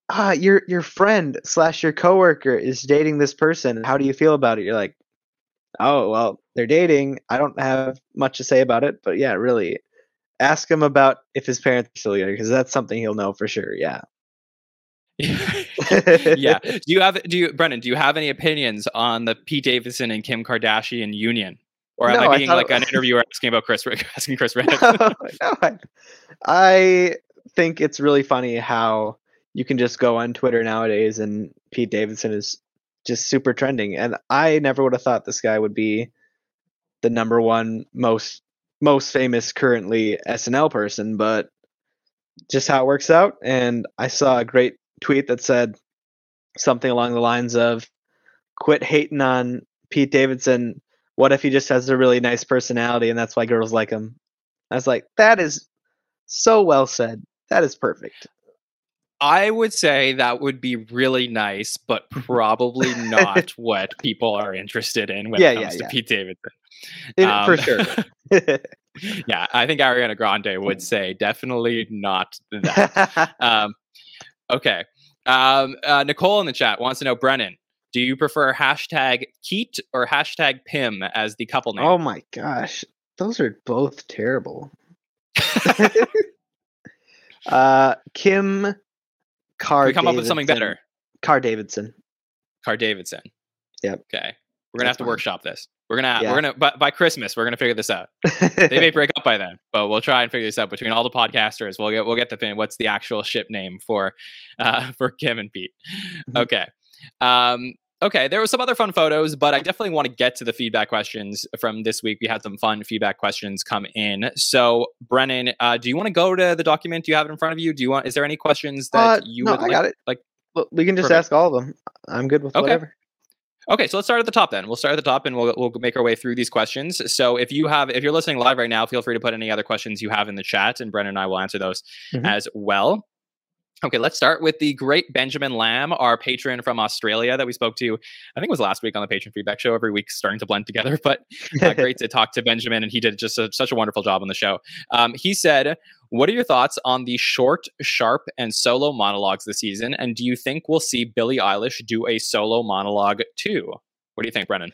ah, your your friend slash your coworker is dating this person. How do you feel about it? You're like, oh well, they're dating. I don't have much to say about it, but yeah, really, ask him about if his parents are still together because that's something he'll know for sure. Yeah. [LAUGHS] yeah. [LAUGHS] Do you have do you Brennan, do you have any opinions on the Pete Davidson and Kim Kardashian union? Or am No, I I being thought- like an interviewer asking about Chris [LAUGHS] asking Chris Redd? no, no, I, I think it's really funny how you can just go on Twitter nowadays and Pete Davidson is just super trending. And I never would have thought this guy would be the number one most most famous currently SNL person, but just how it works out. And I saw a great tweet that said something along the lines of quit hating on Pete Davidson. What if he just has a really nice personality and that's why girls like him? I was like, that is so well said. That is perfect. I would say that would be really nice, but [LAUGHS] probably not [LAUGHS] what people are interested in when Yeah, it yeah, comes to yeah. Pete Davidson. It- Um, for sure. [LAUGHS] yeah, I think Ariana Grande would say definitely not that. um, okay. Um, uh, Nicole in the chat wants to know, Brennan, do you prefer hashtag Keat or hashtag Pim as the couple name? oh my gosh. Those are both terrible. uh Kim Car we come up with something better. Car Davidson. Car Davidson. Yep. Okay. We're gonna That's have to fine. workshop this. We're gonna Yeah. we're gonna by, by Christmas we're gonna figure this out. They may break up by then, [LAUGHS] but we'll try and figure this out between all the podcasters. We'll get we'll get the thing. What's the actual ship name for uh [LAUGHS] for Kim and Pete? Mm-hmm. Okay. Um okay, there were some other fun photos, but I definitely want to get to the feedback questions from this week. We had some fun feedback questions come in. So Brennan, uh, do you want to go to the document? Do you have it in front of you? Do you want is there any questions that Uh, you no, would I like, got it. like Well, we can just Perfect. ask all of them. I'm good with Okay. whatever. Okay, so let's start at the top then. We'll start at the top and we'll we'll make our way through these questions. So if you have if you're listening live right now, feel free to put any other questions you have in the chat and Brennan and I will answer those Mhm. as well. Okay, let's start with the great Benjamin Lamb, our patron from Australia that we spoke to. I think it was last week on the patron feedback show. Every week starting to blend together, [LAUGHS] but uh, great to talk to Benjamin, and he did just a, such a wonderful job on the show. Um, he said, "What are your thoughts on the short, sharp, and solo monologues this season? And do you think we'll see Billie Eilish do a solo monologue too? What do you think, Brennan?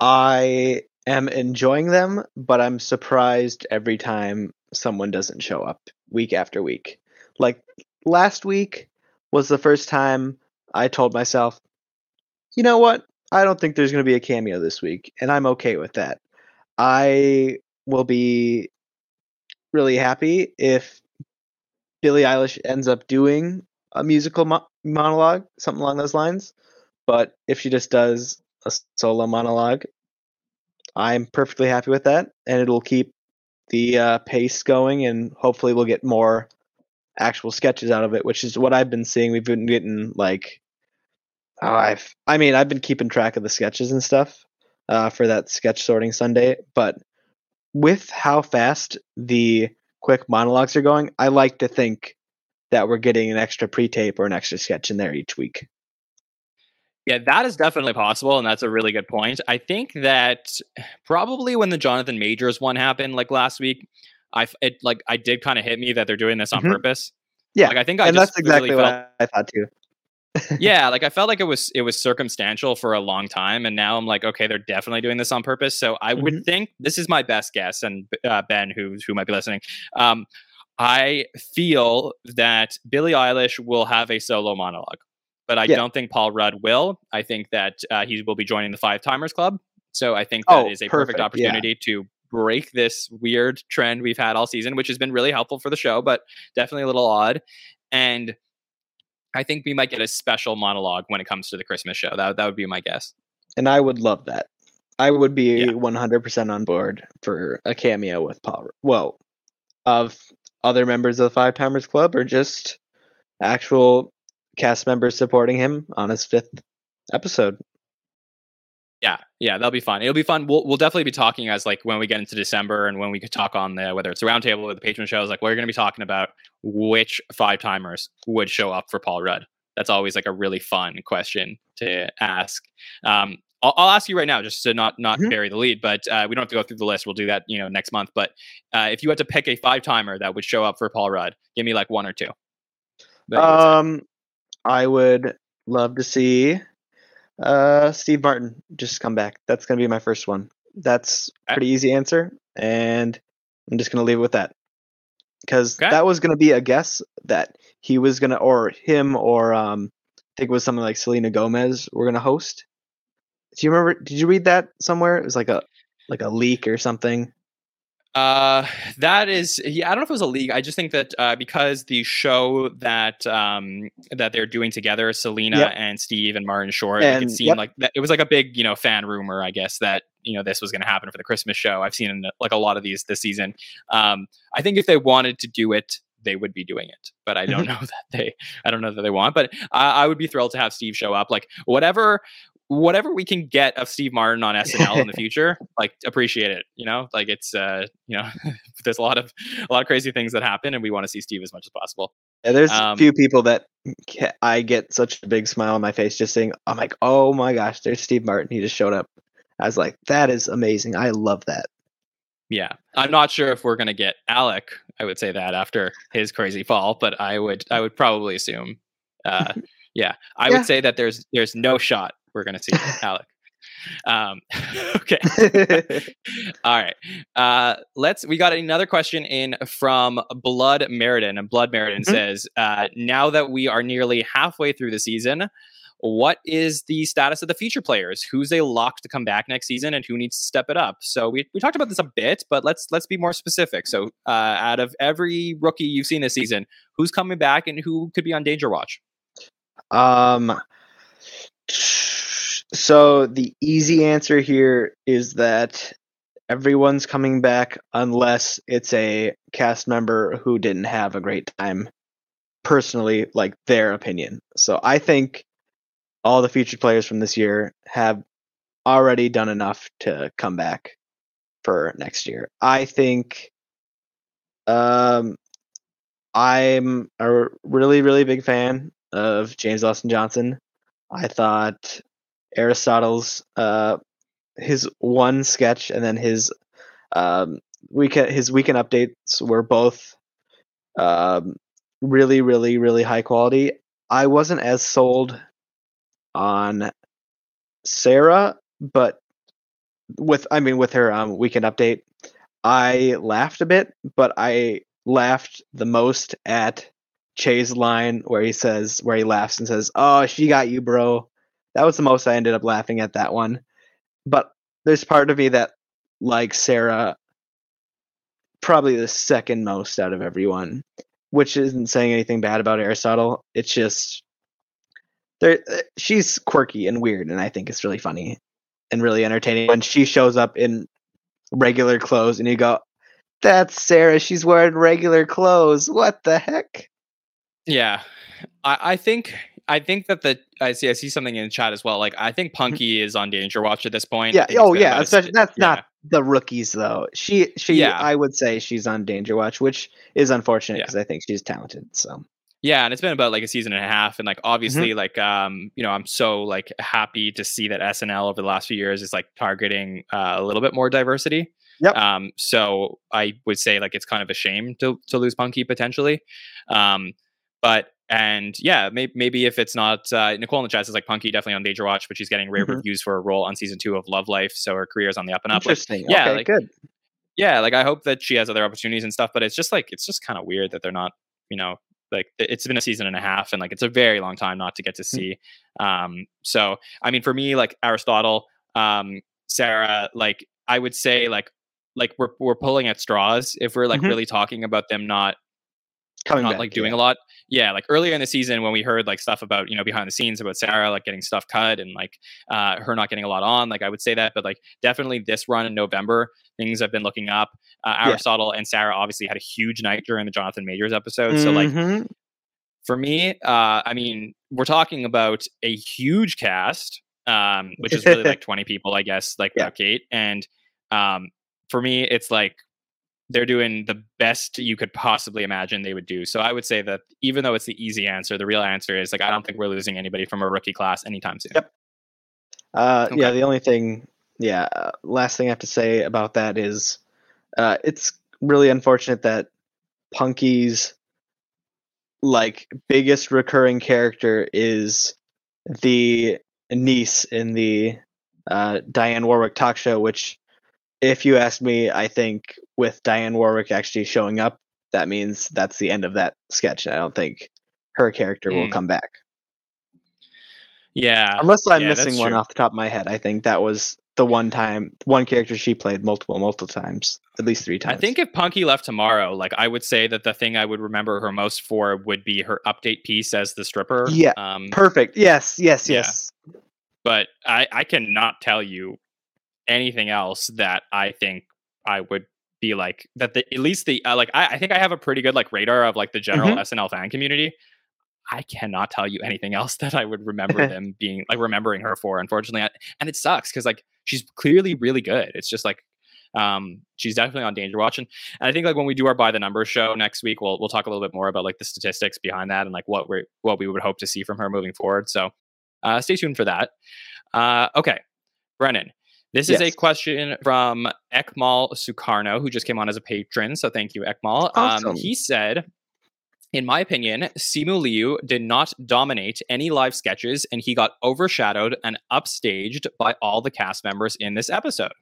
I am enjoying them, but I'm surprised every time someone doesn't show up week after week. Like last week was the first time I told myself, you know what? I don't think there's going to be a cameo this week, and I'm okay with that. I will be really happy if Billie Eilish ends up doing a musical mo- monologue, something along those lines. But if she just does a solo monologue, I'm perfectly happy with that, and it'll keep the uh, pace going, and hopefully we'll get more actual sketches out of it, which is what I've been seeing. We've been getting like, oh, I've, I mean, I've been keeping track of the sketches and stuff uh, for that sketch sorting Sunday, but with how fast the quick monologues are going, I like to think that we're getting an extra pre-tape or an extra sketch in there each week. Yeah, that is definitely possible, and that's a really good point. I think that probably when the Jonathan Majors one happened, like last week, I it like I did kind of hit me that they're doing this on Mhm. purpose. Yeah, Like I think I and just that's exactly what felt, I, thought too. [LAUGHS] yeah, like I felt like it was it was circumstantial for a long time, and now I'm like, okay, they're definitely doing this on purpose. So I would Mm-hmm. think this is my best guess, and uh, Ben, who who might be listening, um, I feel that Billie Eilish will have a solo monologue, but I Yeah. don't think Paul Rudd will. I think that uh, he will be joining the Five Timers Club. So I think that is Oh, a perfect, perfect, yeah. opportunity to break this weird trend we've had all season, which has been really helpful for the show, but definitely a little odd. And I think we might get a special monologue when it comes to the Christmas show. That that would be my guess. and I would love that. I would be Yeah. 100% on board for a cameo with Paul. Well, of other members of the Five Timers Club or just actual cast members supporting him on his fifth episode. Yeah, yeah, that'll be fun. It'll be fun. We'll we'll definitely be talking as like when we get into December and when we could talk on the whether it's a roundtable or the patron shows. Like we're going to be talking about which five timers would show up for Paul Rudd. That's always like a really fun question to ask. Um, I'll, I'll ask you right now, just to not not Mhm. bury the lead, but uh, we don't have to go through the list. We'll do that, you know, next month. But uh, if you had to pick a five timer that would show up for Paul Rudd, give me like one or two. that you would say. Um, I would love to see uh, Steve Martin just come back. That's going to be my first one. That's pretty easy answer, and I'm just going to leave it with that. Because Okay. that was going to be a guess that he was going to, or him, or um, I think it was something like Selena Gomez were going to host. Do you remember? Did you read that somewhere? It was like a like a leak or something. Uh, that is, yeah. I don't know if it was a league. I just think that uh, because the show that um that they're doing together, Selena Yep. and Steve and Martin Short, like, it seemed yep. like that, it was like a big, you know, fan rumor. I guess that you know this was going to happen for the Christmas show. I've seen in, like a lot of these this season. Um, I think if they wanted to do it, they would be doing it. But I don't know [LAUGHS] that they, I don't know that they want. But I, I would be thrilled to have Steve show up. Like whatever. Whatever we can get of Steve Martin on SNL in the [LAUGHS] future, like appreciate it. You know, like it's uh, you know, [LAUGHS] there's a lot of a lot of crazy things that happen, and we want to see Steve as much as possible. Yeah, there's Um, a few people that I get such a big smile on my face just saying, I'm like, oh my gosh, there's Steve Martin. He just showed up. I was like, that is amazing. I love that. Yeah, I'm not sure if we're gonna get Alec. I would say that after his crazy fall, but I would I would probably assume. Uh, [LAUGHS] yeah, I Yeah. would say that there's there's no shot we're gonna see Alec. Um, [LAUGHS] okay. [LAUGHS] All right. Uh, let's. We got another question in from Blood Meriden, and Blood Meriden Mhm. says, uh, "Now that we are nearly halfway through the season, what is the status of the feature players? Who's a lock to come back next season, and who needs to step it up?" So we, we talked about this a bit, but let's let's be more specific. So, uh, out of every rookie you've seen this season, who's coming back, and who could be on danger watch? um, so the easy answer here is that everyone's coming back unless it's a cast member who didn't have a great time personally like their opinion. So i think all the featured players from this year have already done enough to come back for next year. I think um i'm a really really big fan of james austin johnson i thought aristotle's uh his one sketch and then his um weekend his weekend updates were both um really really really high quality. I wasn't as sold on sarah but with I mean with her um weekend update, I laughed a bit, but I laughed the most at Che's line where he says where he laughs and says, "Oh, she got you, bro." That was the most I ended up laughing at that one. But there's part of me that likes Sarah probably the second most out of everyone, which isn't saying anything bad about Aristotle. It's just there uh, she's quirky and weird and I think it's really funny and really entertaining when she shows up in regular clothes and you go, "That's Sarah. She's wearing regular clothes. What the heck?" Yeah, I, I think I think that the I see I see something in the chat as well. Like I think Punkie is on danger watch at this point. Yeah. Oh, yeah. a Especially, that's yeah. not the rookies though. She, she. Yeah. I would say she's on danger watch, which is unfortunate Yeah. because I think she's talented. So. Yeah, and it's been about like a season and a half, and like Mm-hmm. obviously, like um, you know, I'm so like happy to see that SNL over the last few years is like targeting uh, a little bit more diversity. Yep. Um, so I would say like it's kind of a shame to to lose Punkie potentially, um, but and yeah, maybe maybe if it's not uh, Nicole in the chat says like Punkie definitely on Danger Watch, but she's getting rave Mhm. reviews for a role on season two of Love Life, so her career's on the up and up. Like, Interesting. yeah, okay, like- good. yeah, like I hope that she has other opportunities and stuff, but it's just like it's just kind of weird that they're not, you know, like it- it's been a season and a half and like it's a very long time not to get to see. Um so I mean for me like Aristotle, um Sarah, like I would say like like we're we're pulling at straws if we're like Mhm. really talking about them not Coming not back, like doing yeah. a lot. Yeah, like earlier in the season when we heard like stuff about you know behind the scenes about Sarah like getting stuff cut and like uh, her not getting a lot on, like I would say that, but like definitely this run in November, things have been looking up. Uh, Yeah. Aristotle and Sarah obviously had a huge night during the Jonathan Majors episode, so like Mhm. for me, uh, I mean we're talking about a huge cast, um, which is really like [LAUGHS] twenty people, I guess, like Yeah. Kate, and um, for me it's like they're doing the best you could possibly imagine they would do. So I would say that even though it's the easy answer, the real answer is like I don't think we're losing anybody from a rookie class anytime soon. Yep. Uh, Yeah, the only thing, yeah, uh, last thing I have to say about that is uh, it's really unfortunate that Punkie's like biggest recurring character is the niece in the uh, Dionne Warwick talk show, which, if you ask me, I think with Dionne Warwick actually showing up, that means that's the end of that sketch. I don't think her character will Mm. come back. Yeah. Unless I'm yeah, missing one true. off the top of my head, I think that was the one time, one character she played multiple, multiple times, at least three times I think if Punkie left tomorrow, like I would say that the thing I would remember her most for would be her update piece as the stripper. Yeah, Um, perfect. Yes, yes, Yeah. yes. but I, I cannot tell you anything else that I think I would be like that. The, at least the uh, like I, I think I have a pretty good like radar of like the general Mhm. SNL fan community. I cannot tell you anything else [LAUGHS] that I would remember [LAUGHS] them being like remembering her for. Unfortunately, I- and it sucks because like she's clearly really good. It's just like um she's definitely on danger watch and, and i think like when we do our by the numbers show next week we'll we'll talk a little bit more about like the statistics behind that and like what we what we would hope to see from her moving forward so uh stay tuned for that uh okay brennan this is a question from ekmal sukarno who just came on as a patron so thank you ekmal um he said in my opinion, Simu Liu did not dominate any live sketches and he got overshadowed and upstaged by all the cast members in this episode.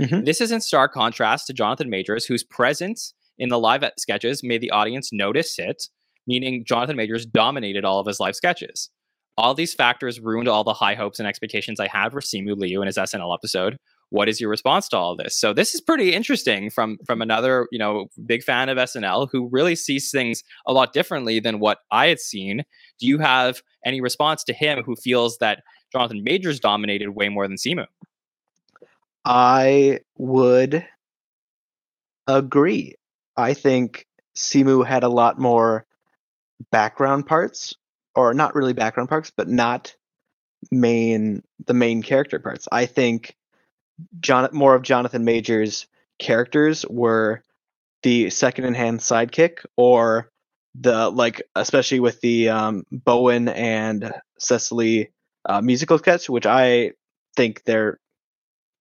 Mhm. This is in stark contrast to Jonathan Majors, whose presence in the live sketches made the audience notice it, meaning Jonathan Majors dominated all of his live sketches. All these factors ruined all the high hopes and expectations I had for Simu Liu in his SNL episode. What is your response to all this? So this is pretty interesting from from another, you know, big fan of SNL who really sees things a lot differently than what I had seen. Do you have any response to him who feels that Jonathan Majors dominated way more than Simu? I would agree. I think Simu had a lot more background parts, or not really background parts, but not main the main character parts. I think John more of Jonathan Majors characters were the second in hand sidekick or the like especially with the um, Bowen and Cecily uh, musical sketch, which I think they're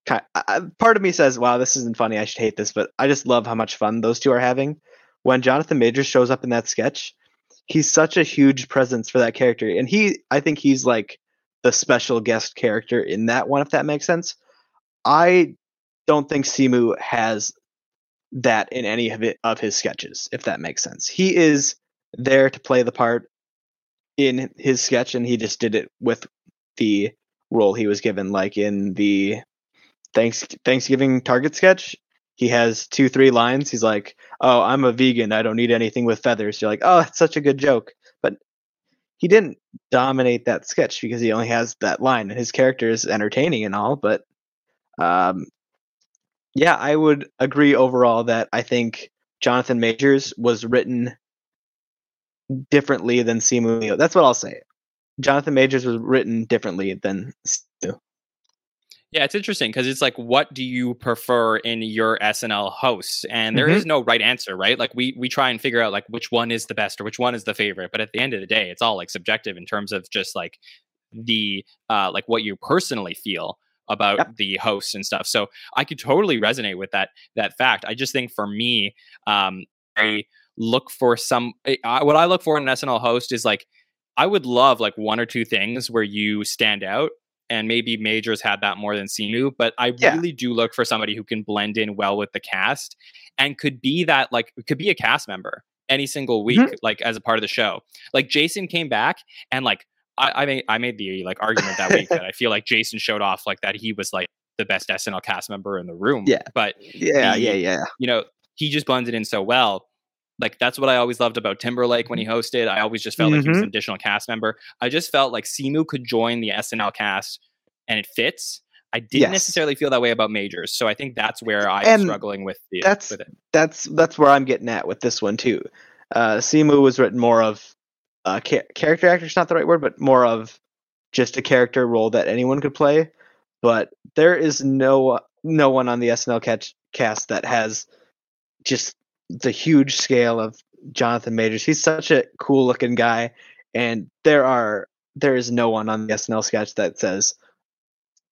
kind I, part of me says, "Wow, this isn't funny. I should hate this," but I just love how much fun those two are having. When Jonathan Majors shows up in that sketch, he's such a huge presence for that character, and he, I think he's like the special guest character in that one, if that makes sense. I don't think Simu has that in any of it of his sketches, if that makes sense. He is there to play the part in his sketch, and he just did it with the role he was given. Like in the Thanks Thanksgiving Target sketch, he has two three lines. He's like, "Oh, I'm a vegan. I don't need anything with feathers." You're like, "Oh, it's such a good joke," but he didn't dominate that sketch because he only has that line. And his character is entertaining and all, but um, yeah, I would agree overall that I think Jonathan Majors was written differently than Simu. That's what I'll say. Jonathan Majors was written differently than. Yeah, it's interesting because it's like, what do you prefer in your SNL hosts? And there Mhm. is no right answer, right? Like we we try and figure out like which one is the best or which one is the favorite, but at the end of the day, it's all like subjective in terms of just like the uh like what you personally feel about Yep. the hosts and stuff. So I could totally resonate with that that fact. I just think for me, um, I look for some I- what I look for in an SNL host is like I would love like one or two things where you stand out and maybe Majors had that more than Simu, but I Yeah. really do look for somebody who can blend in well with the cast and could be that like could be a cast member any single week, Mhm. like as a part of the show. Like Jason came back and like I, I made I made the like argument that week that I feel like Jason showed off like that he was like the best SNL cast member in the room. Yeah. But Yeah, yeah, yeah. you know, he just blended in so well. Like that's what I always loved about Timberlake when he hosted. I always just felt like he was an additional cast member. I just felt like Simu could join the SNL cast and it fits. I didn't Yes. necessarily feel that way about Majors, so I think that's where I'm And struggling with the that's- with it. That's that's where I'm getting at with this one too. Uh, Simu was written more of uh, cha- character actor is not the right word, but more of just a character role that anyone could play. But there is no no one on the SNL catch, cast that has just the huge scale of Jonathan Majors. He's such a cool looking guy, and there are there is no one on the SNL sketch that says,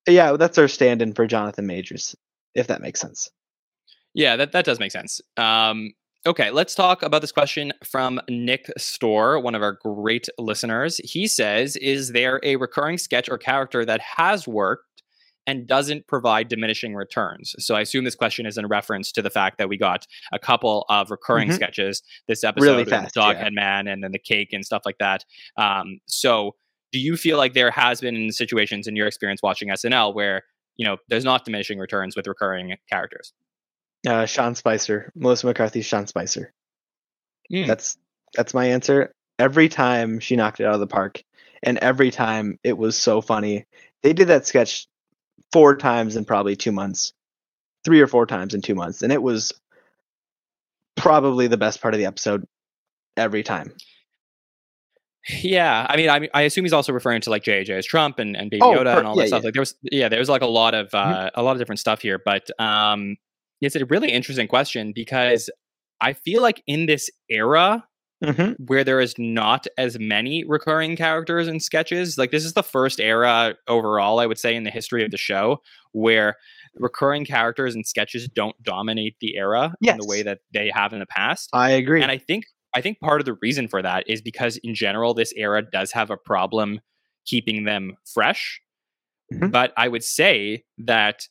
"Yeah, that's our stand-in for Jonathan Majors." If that makes sense. Yeah, that, that does make sense. Um, okay, let's talk about this question from Nick Store, one of our great listeners. He says, Is there a recurring sketch or character that has worked and doesn't provide diminishing returns? So I assume this question is in reference to the fact that we got a couple of recurring Mhm. sketches this episode Really fast, the Doghead yeah. Man and then the cake and stuff like that. Um, so do you feel like there has been situations in your experience watching SNL where you know there's not diminishing returns with recurring characters? Uh, Sean Spicer, Melissa McCarthy, Sean Spicer. Mm. That's that's my answer. Every time she knocked it out of the park, and every time it was so funny. They did that sketch four times in probably two months, three or four times in two months, and it was probably the best part of the episode every time. Yeah, I mean, I I assume he's also referring to like JJ as Trump and, and Baby Oh, Yoda per- and all yeah, that stuff. yeah. Like there was, yeah, there was like a lot of uh, Mhm. a lot of different stuff here. But um, it's a really interesting question because I feel like in this era Mm-hmm. where there is not as many recurring characters and sketches, like this is the first era overall, I would say, in the history of the show where recurring characters and sketches don't dominate the era in the way that they have in the past. I agree. And I think I think part of the reason for that is because in general this era does have a problem keeping them fresh. Mhm. But I would say that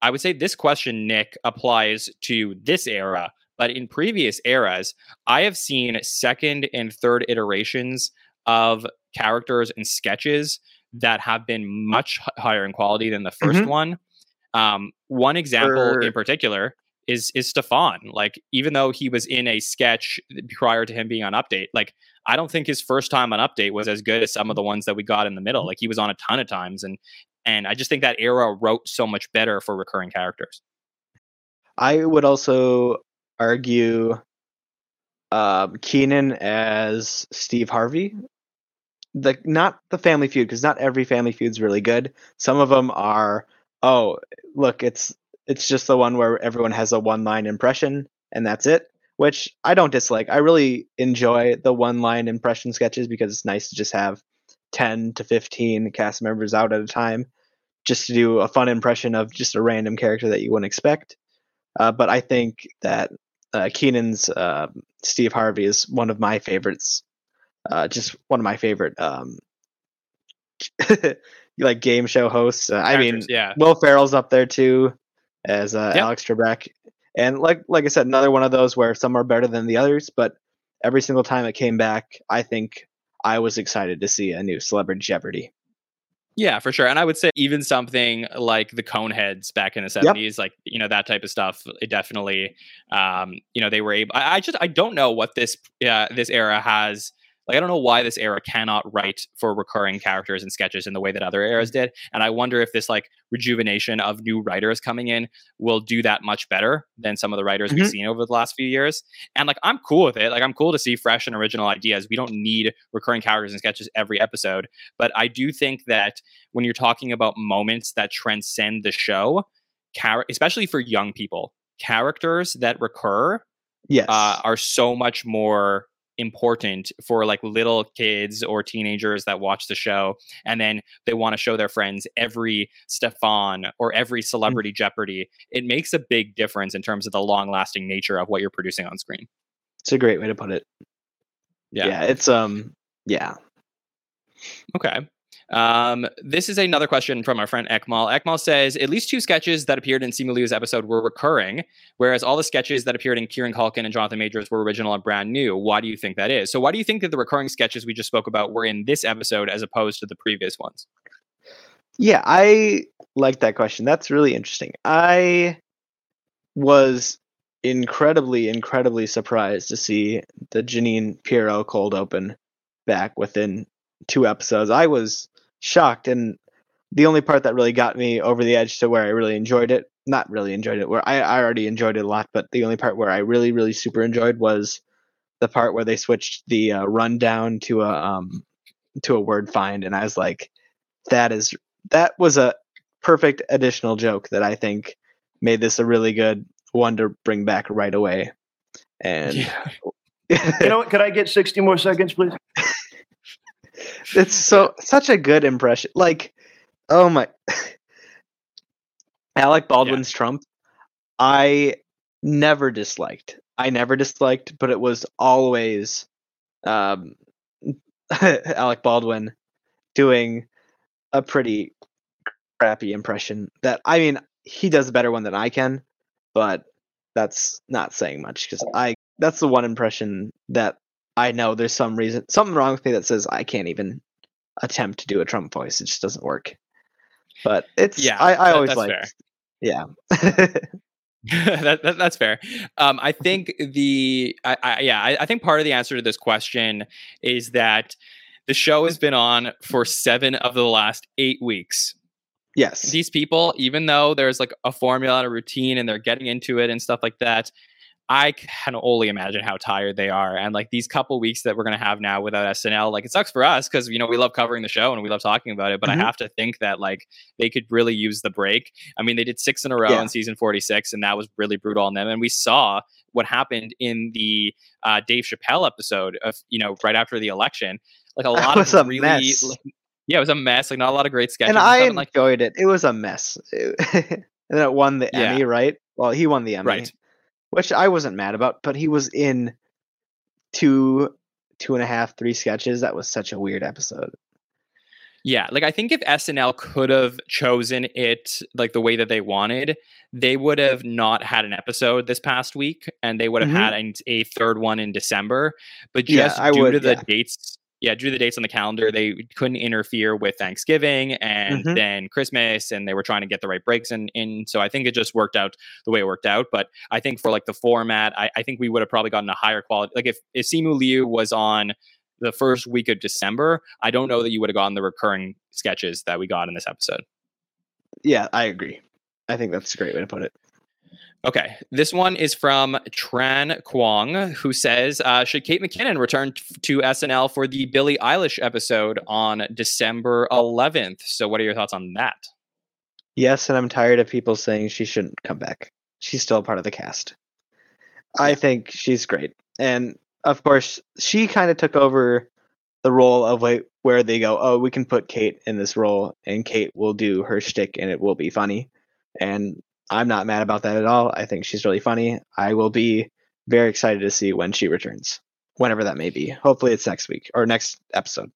I would say this question, Nick, applies to this era. But in previous eras, I have seen second and third iterations of characters and sketches that have been much higher in quality than the 1st Mhm. one. Um, one example For- in particular is is Stefan. Like, even though he was in a sketch prior to him being on Update, like I don't think his first time on Update was as good as some of the ones that we got in the middle. Like he was on a ton of times, and and I just think that era wrote so much better for recurring characters. I would also argue um, Kenan as Steve Harvey. The not the Family Feud because not every Family Feud's really good. Some of them are. Oh, look, it's it's just the one where everyone has a one line impression and that's it. Which I don't dislike. I really enjoy the one line impression sketches because it's nice to just have ten to fifteen cast members out at a time, just to do a fun impression of just a random character that you wouldn't expect. Uh, but I think that uh, Kenan's uh, Steve Harvey is one of my favorites. Uh, just one of my favorite um, [LAUGHS] like game show hosts. Uh, I mean, yeah. Will Ferrell's up there too as uh, Yep. Alex Trebek, and like like I said, another one of those where some are better than the others, but every single time it came back, I think I was excited to see a new Celebrity Jeopardy. Yeah, for sure. And I would say even something like the Coneheads back in the seventies, like you know that type of stuff. It definitely, um, you know, they were able. I, I just I don't know what this uh, this era has. Like I don't know why this era cannot write for recurring characters and sketches in the way that other eras did. And I wonder if this like rejuvenation of new writers coming in will do that much better than some of the writers we've Mhm. seen over the last few years. And like I'm cool with it. Like I'm cool to see fresh and original ideas. We don't need recurring characters and sketches every episode. But I do think that when you're talking about moments that transcend the show, char- especially for young people, characters that recur Yes, uh, are so much more important for like little kids or teenagers that watch the show and then they want to show their friends every Stefan or every celebrity Jeopardy. It makes a big difference in terms of the long lasting nature of what you're producing on screen. it's a great way to put it. Yeah. yeah it's um, yeah, Okay. Um, this is another question from our friend Ekmal. Ekmal says at least two sketches that appeared in Simu Liu's episode were recurring, whereas all the sketches that appeared in Kieran Culkin and Jonathan Majors were original and brand new. Why do you think that is? So, why do you think that the recurring sketches we just spoke about were in this episode as opposed to the previous ones? Yeah, I like that question. That's really interesting. I was incredibly, incredibly surprised to see the Jeanine Pirro cold open back within two episodes. I was shocked, and the only part that really got me over the edge to where I really enjoyed it, not really enjoyed it, where I, I already enjoyed it a lot, but the only part where I really, really super enjoyed was the part where they switched the uh, rundown to a um to a word find, and I was like, that is that was a perfect additional joke that I think made this a really good one to bring back right away. And You know what? Could I get 60 more seconds, please? It's so such a good impression. Like, oh my, [LAUGHS] Alec Baldwin's Trump, I never disliked. I never disliked, but it was always um, [LAUGHS] Alec Baldwin doing a pretty crappy impression. That I mean, he does a better one than I can, but that's not saying much because I that's the one impression that I know there's some reason something wrong with me that says I can't even attempt to do a Trump voice. It just doesn't work. But it's Yeah, I, I that- always like yeah. [LAUGHS] [LAUGHS] that, that- that's fair. Um, I think the I, I, yeah, I, I think part of the answer to this question is that the show has been on for seven of the last eight weeks. yes. These people, even though there's like a formula and a routine, and they're getting into it and stuff like that, I can only imagine how tired they are. And like these couple weeks that we're gonna have now without SNL, like it sucks for us because you know we love covering the show and we love talking about it. But Mhm. I have to think that like they could really use the break. I mean, they did six in a row Yeah. in season 46, and that was really brutal on them. And we saw what happened in the uh, Dave Chappelle episode of you know right after the election. Like a [LAUGHS] lot of a really, mess. like, yeah, it was a mess. Like not a lot of great sketches. and I stuff, and, like enjoyed it. It was a mess. [LAUGHS] and then it won the Yeah. Emmy, right? Well, he won the Emmy, right. Which I wasn't mad about. But he was in two, two and a half, three sketches. That was such a weird episode. Yeah, like I think if SNL could have chosen it like the way that they wanted, they would have not had an episode this past week, and they would have Mhm. had an, a third one in December. But Yeah, just I due would, to the yeah. dates, yeah, to the dates on the calendar, they couldn't interfere with Thanksgiving and Mhm. then Christmas, and they were trying to get the right breaks in. in so I think it just worked out the way it worked out. But I think for like the format, I, I think we would have probably gotten a higher quality. Like if if Simu Liu was on the first week of December, I don't know that you would have gotten the recurring sketches that we got in this episode. Yeah, I agree. I think that's a great way to put it. Okay, this one is from Tran Kwong, who says, uh, "Should Kate McKinnon return t- to SNL for the Billie Eilish episode on December 11th?" So, what are your thoughts on that? Yes, and I'm tired of people saying she shouldn't come back. She's still a part of the cast. I think she's great. And of course, she kind of took over the role of like where they go, oh, we can put Kate in this role and Kate will do her shtick and it will be funny. And I'm not mad about that at all. I think she's really funny. I will be very excited to see when she returns, whenever that may be. Hopefully it's next week or next episode.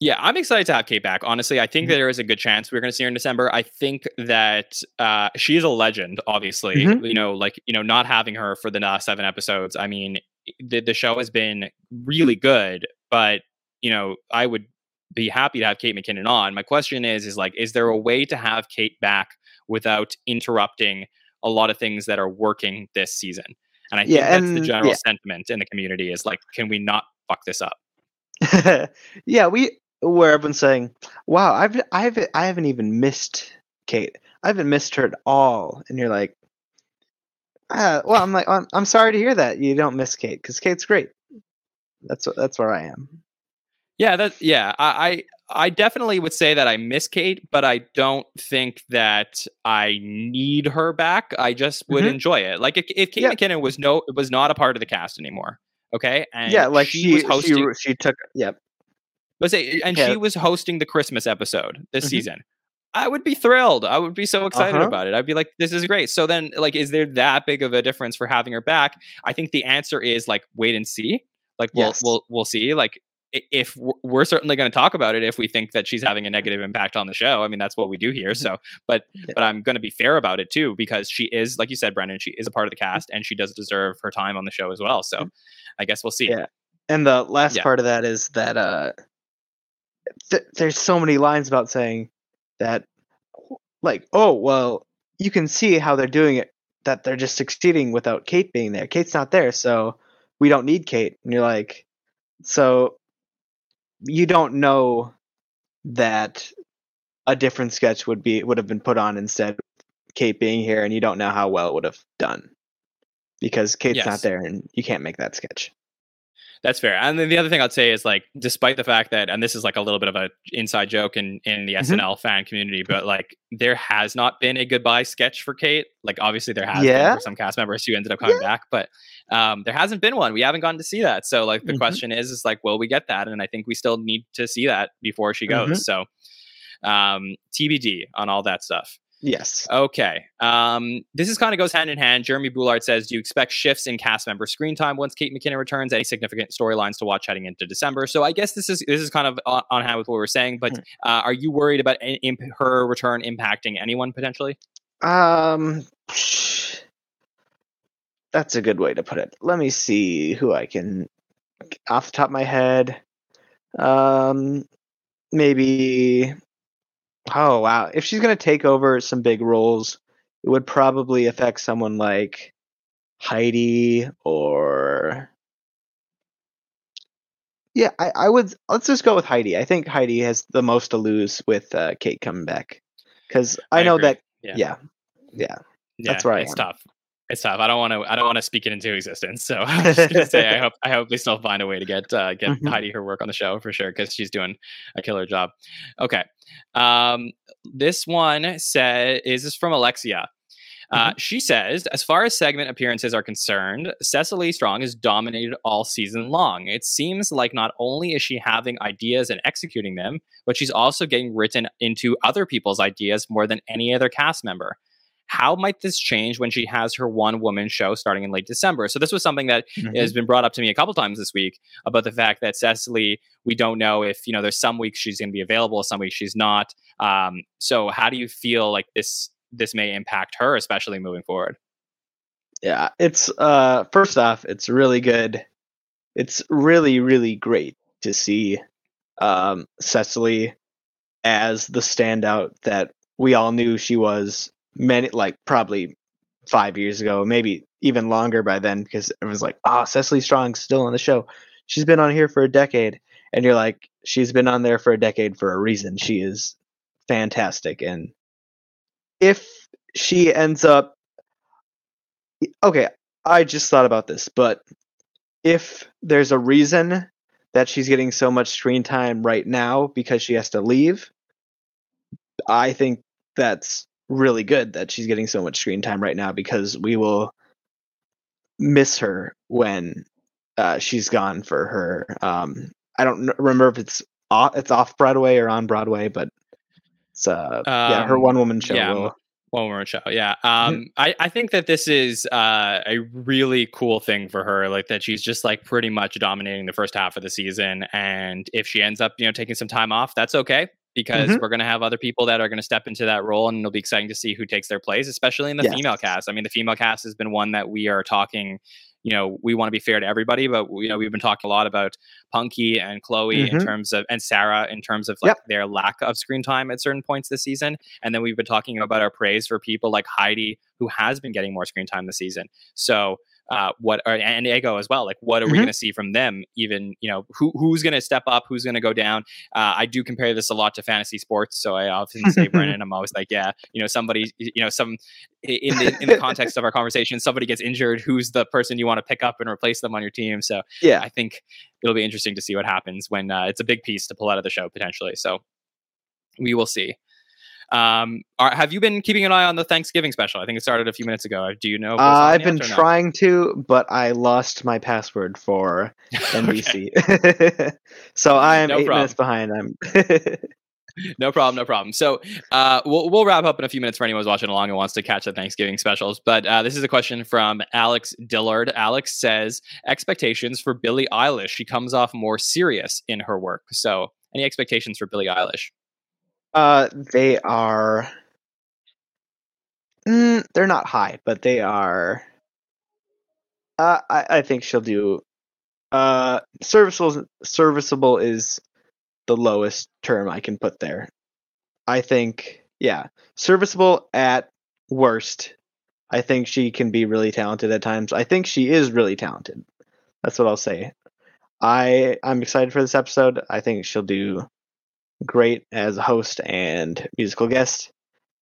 Yeah, I'm excited to have Kate back. Honestly, I think Mhm. that there is a good chance we're going to see her in December. I think that uh, she's a legend. Obviously, Mhm. you know, like you know, not having her for the last seven episodes. I mean, the the show has been really good, but you know, I would be happy to have Kate McKinnon on. My question is, is like, is there a way to have Kate back without interrupting a lot of things that are working this season? And I think Yeah, that's the general yeah. sentiment in the community is like, can we not fuck this up? [LAUGHS] yeah, we where everyone's saying, "Wow, I've I've I haven't even missed Kate. I haven't missed her at all." And you're like, uh, "Well, I'm like, I'm, I'm sorry to hear that you don't miss Kate because Kate's great." That's that's where I am. Yeah, that yeah, I, I definitely would say that I miss Kate, but I don't think that I need her back. I just would Mhm. enjoy it. Like if, if Kate Yeah. McKinnon was no was not a part of the cast anymore. Okay, and yeah, like she was hosting. she, she took yeah let's say, and Yeah. she was hosting the Christmas episode this Mhm. season. I would be thrilled. I would be so excited Uh-huh. about it. I'd be like, this is great. So then, like, is there that big of a difference for having her back? I think the answer is like, wait and see. Like, we'll Yes. we'll we'll see. Like, if we're certainly going to talk about it if we think that she's having a negative impact on the show. I mean, that's what we do here. So, but Yeah. but I'm going to be fair about it too because she is, like you said, Brennan, she is a part of the cast and she does deserve her time on the show as well. So, I guess we'll see. Yeah. And the last Yeah. part of that is that uh, th- there's so many lines about saying that, like, oh well, you can see how they're doing it. That they're just succeeding without Kate being there. Kate's not there, so we don't need Kate. And you're like, so you don't know that a different sketch would be would have been put on instead of Kate being here, and you don't know how well it would have done because Kate's Yes. not there, and you can't make that sketch. That's fair. And then the other thing I'd say is like, despite the fact that, and this is like a little bit of an inside joke in in the Mhm. SNL fan community, but like there has not been a goodbye sketch for Kate. Like obviously there has Yeah. been for some cast members who ended up coming back, but um, there hasn't been one. We haven't gotten to see that. So like the Mhm. question is, is like, will we get that? And I think we still need to see that before she goes. Mhm. So um, TBD on all that stuff. Yes. Okay. Um, this is kind of goes hand in hand. Jeremy Boulard says, "Do you expect shifts in cast member screen time once Kate McKinnon returns? Any significant storylines to watch heading into December?" So I guess this is this is kind of on, on hand with what we we're saying. But uh, are you worried about any, imp- her return impacting anyone potentially? Um, that's a good way to put it. Let me see who I can, off the top of my head. Um, maybe. Oh wow! If she's gonna take over some big roles, it would probably affect someone like Heidi or. Yeah, I, I would. Let's just go with Heidi. I think Heidi has the most to lose with uh, Kate coming back, because I, I know agree. that. Yeah. yeah, yeah. Yeah, That's right. It's tough. It's tough. I don't want to. I don't want to speak it into existence. So [LAUGHS] I'm just gonna say I [LAUGHS] hope. I hope they still find a way to get uh, get Mhm. Heidi her work on the show for sure because she's doing a killer job. Okay. Um, this one said is this from Alexia. Uh, She says, as far as segment appearances are concerned, Cecily Strong has dominated all season long. It seems like not only is she having ideas and executing them, but she's also getting written into other people's ideas more than any other cast member. How might this change when she has her one woman show starting in late December? So, this was something that Mhm. has been brought up to me a couple times this week about the fact that Cecily, we don't know if, you know, there's some weeks she's going to be available, some weeks she's not. Um, so, how do you feel like this? This may impact her, especially moving forward. Yeah, it's uh first off, it's really good. It's really really great to see um Cecily as the standout that we all knew she was many like probably 5 years ago, maybe even longer by then because it was like, "Oh, Cecily Strong's still on the show. She's been on here for a decade." And you're like, "She's been on there for a decade for a reason. She is fantastic." And if she ends up okay, I just thought about this, but if there's a reason that she's getting so much screen time right now because she has to leave, I think that's really good that she's getting so much screen time right now because we will miss her when uh, she's gone for her. Um, I don't remember if it's off, it's off Broadway or on Broadway, but it's uh, yeah, her Um, one woman show yeah, will One woman show, yeah. Um, I, I think that this is uh, a really cool thing for her, like that she's just like pretty much dominating the first half of the season, and if she ends up, you know, taking some time off, that's okay because Mhm. we're going to have other people that are going to step into that role, and it'll be exciting to see who takes their place, especially in the Yes. female cast. I mean, the female cast has been one that we are talking. You know, we want to be fair to everybody, but you know, we've been talking a lot about Punkie and Chloe in Mhm. terms of, and Sarah in terms of like Yep. their lack of screen time at certain points this season. And then we've been talking about our praise for people like Heidi, who has been getting more screen time this season. So, uh, what are, and Ego as well? Like, what are we Mhm. going to see from them? Even you know, who who's going to step up? Who's going to go down? Uh, I do compare this a lot to fantasy sports, so I often say, Brennan, I'm always like, yeah, you know, somebody, you know, some in the in the context of our conversation, somebody gets injured. Who's the person you want to pick up and replace them on your team? So, Yeah. I think it'll be interesting to see what happens when uh, it's a big piece to pull out of the show potentially. So we will see. Um, are, have you been keeping an eye on the Thanksgiving special? I think it started a few minutes ago. Do you know? Uh, I've been or no? trying to, but I lost my password for [LAUGHS] NBC. [LAUGHS] so I am No eight problem. minutes behind. I'm [LAUGHS] no problem, no problem. So uh, we'll we'll wrap up in a few minutes for anyone who's watching along and wants to catch the Thanksgiving specials. But uh, this is a question from Alex Dillard. Alex says expectations for Billie Eilish. She comes off more serious in her work. So any expectations for Billie Eilish? Uh, they are. Mm, they're not high, but they are. Uh, I I think she'll do. Uh, serviceable serviceable is the lowest term I can put there. I think yeah, serviceable at worst. I think she can be really talented at times. I think she is really talented. That's what I'll say. I I'm excited for this episode. I think she'll do great as a host and musical guest.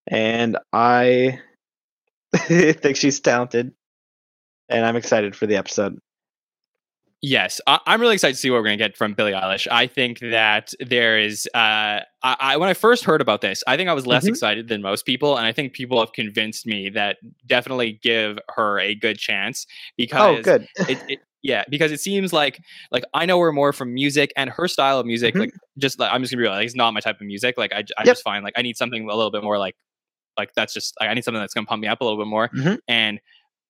And I [LAUGHS] think she's talented. And I'm excited for the episode. Yes, I- I'm really excited to see what we're going to get from Billie Eilish. I think that there is. Uh, I-, I when I first heard about this, I think I was less Mhm. excited than most people, and I think people have convinced me that definitely give her a good chance because Oh, good. it, it yeah because it seems like like i know her more from music and her style of music Mhm. like just like i'm just gonna be real like it's not my type of music like i, I Yep. just find like i need something a little bit more like like that's just like, i need something that's gonna pump me up a little bit more Mhm. and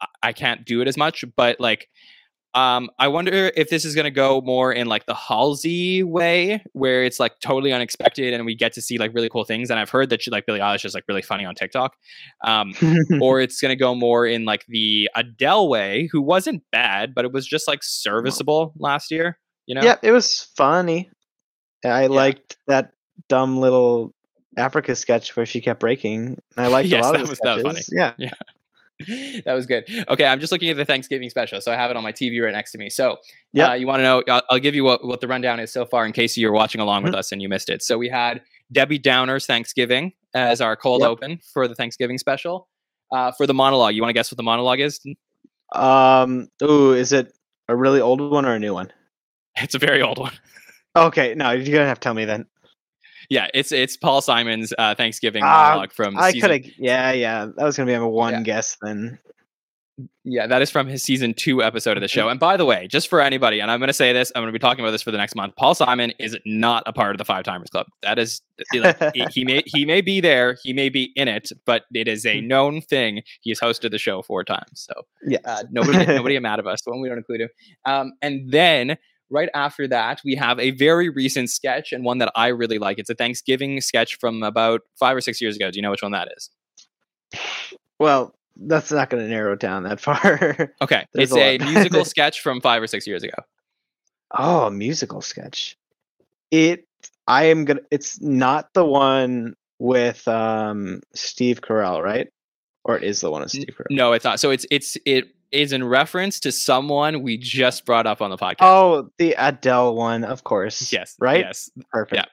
I, I can't do it as much but like um i wonder if this is gonna go more in like the halsey way where it's like totally unexpected and we get to see like really cool things and i've heard that she like billie eilish is like really funny on tiktok um [LAUGHS] or it's going to go more in like the Adele way, who wasn't bad, but it was just like serviceable last year. You know? yeah, it was funny. I liked that dumb little Africa sketch where she kept breaking. I liked [LAUGHS] Yes, a lot that of the was- that was funny. sketches. Yeah. [LAUGHS] that was good. Okay, I'm just looking at the Thanksgiving special, so I have it on my TV right next to me. So, yeah, uh, you want to know? I'll, I'll give you what, what the rundown is so far, in case you're watching along Mm-hmm. with us and you missed it. So we had Debbie Downer's Thanksgiving as our cold Yep. open for the Thanksgiving special. Uh, for the monologue, you want to guess what the monologue is? Um. Ooh, is it a really old one or a new one? [LAUGHS] It's a very old one. Okay, no, you're gonna have to tell me then. Yeah, it's it's Paul Simon's uh, Thanksgiving Ah, monologue from I season could have. Yeah, yeah, that was gonna be my one Yeah. guess then. Yeah, that is from his season two episode of the Mm-hmm. show. And by the way, just for anybody, and I'm going to say this, I'm going to be talking about this for the next month. Paul Simon is not a part of the Five Timers Club. That is, [LAUGHS] like, he- he may he may be there, he may be in it, but it is Mm-hmm. a known thing. He's hosted the show four times, so Yeah. uh, nobody nobody [LAUGHS] mad at us when we don't include him. Um, and then right after that, we have a very recent sketch and one that I really like. It's a Thanksgiving sketch from about five or six years ago. Do you know which one that is? Well, that's not gonna narrow it down that far. [LAUGHS] Okay, it's a a musical [LAUGHS] sketch from five or six years ago. oh, a musical sketch. It. I am gonna. It's not the one with um Steve Carell, right? Or it is the one with Steve Carell. No, it's not. So it's it's it is in reference to someone we just brought up on the podcast. Oh, the Adele one, of course. yes, right? Yes, Perfect. yeah,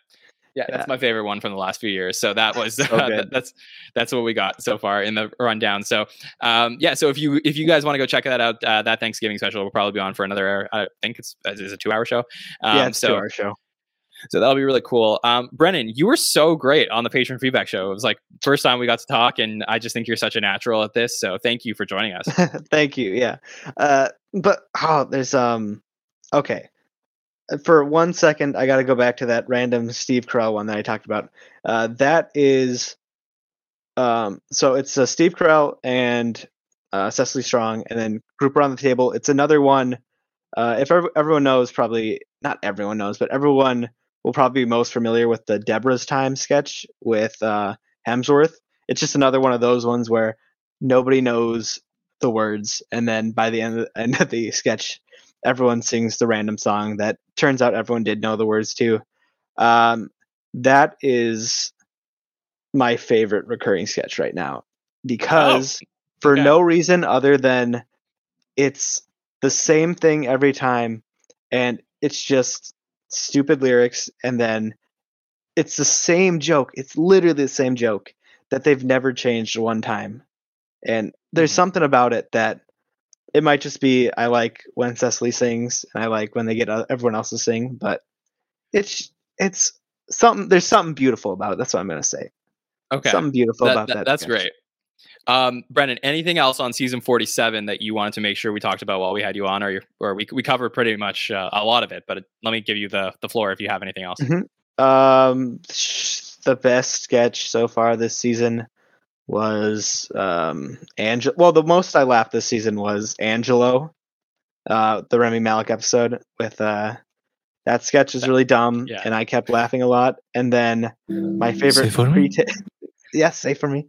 Yeah. that's my favorite one from the last few years. So that was [LAUGHS] So good. that's that's what we got so far in the rundown. So um, yeah, so if you if you guys want to go check that out, uh, that Thanksgiving special will probably be on for another. Hour. I think it's it's a two hour show. Um, yeah, it's so to our show. So that'll be really cool. Um, Brennan, you were so great on the patron feedback show. It was like first time we got to talk, and I just think you're such a natural at this. So thank you for joining us. [LAUGHS] Thank you. Yeah. Uh, but oh, there's um. Okay. For one second, I got to go back to that random Steve Carell one that I talked about. Uh, that is Um, so it's uh, Steve Carell and uh, Cecily Strong, and then Group Around the Table. It's another one. Uh, if ev- everyone knows, probably not everyone knows, but everyone will probably be most familiar with the Deborah's Time sketch with uh, Hemsworth. It's just another one of those ones where nobody knows the words, and then by the end of, [LAUGHS] end of the sketch, everyone sings the random song that turns out everyone did know the words to. Um, that is my favorite recurring sketch right now because for okay. no reason other than it's the same thing every time and it's just stupid lyrics and then it's the same joke it's literally the same joke that they've never changed one time and there's Mhm. something about it that it might just be i like when cecily sings and i like when they get everyone else to sing but it's it's something there's something beautiful about it that's what i'm going to say Okay. something beautiful That- about that- that that's sketch. great. Um, Brennan, anything else on season 47 that you wanted to make sure we talked about while we had you on, or, or we, we covered pretty much uh, a lot of it, but let me give you the, the floor if you have anything else. Um, the best sketch so far this season was um Angelo. Well, the most I laughed this season was Angelo, uh, the Rami Malek episode with uh. That sketch is really dumb, Yeah. and I kept laughing a lot. And then my favorite for pre-tape, [LAUGHS] yes, say for me.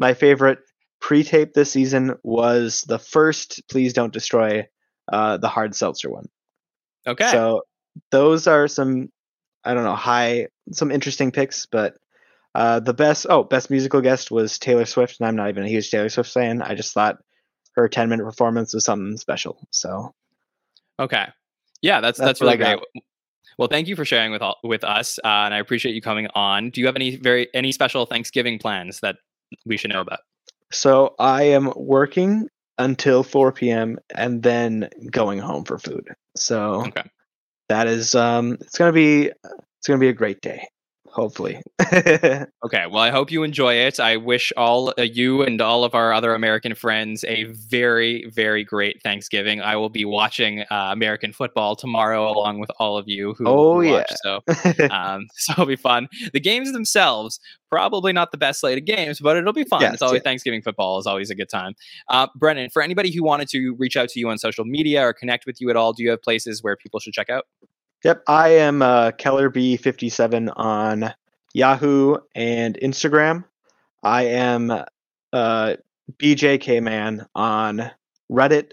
My favorite pre-tape this season was the first "Please Don't Destroy," uh, the hard seltzer one. Okay. So those are some I don't know, high some interesting picks, but uh the best oh, best musical guest was Taylor Swift, and I'm not even a huge Taylor Swift fan. I just thought her 10 minute performance was something special. So Okay. Yeah, that's That's that's, really great. Well, thank you for sharing with all, with us, uh, and I appreciate you coming on. Do you have any very any special Thanksgiving plans that we should know about? So I am working until 4 p.m. and then going home for food. So Okay. that is um it's gonna be it's gonna be a great day. Hopefully. [LAUGHS] Okay. Well, I hope you enjoy it. I wish all uh, you and all of our other American friends a very, very great Thanksgiving. I will be watching uh, American football tomorrow along with all of you who, Oh, yeah. watch. So, [LAUGHS] um, [LAUGHS] so it'll be fun. The games themselves probably not the best slate of games, but it'll be fun. Yes, it's always. Thanksgiving football is always a good time. Uh, Brennan, for anybody who wanted to reach out to you on social media or connect with you at all, do you have places where people should check out? Yep, I am uh, Keller B57 on Yahoo and Instagram. I am uh, BJK Man on Reddit.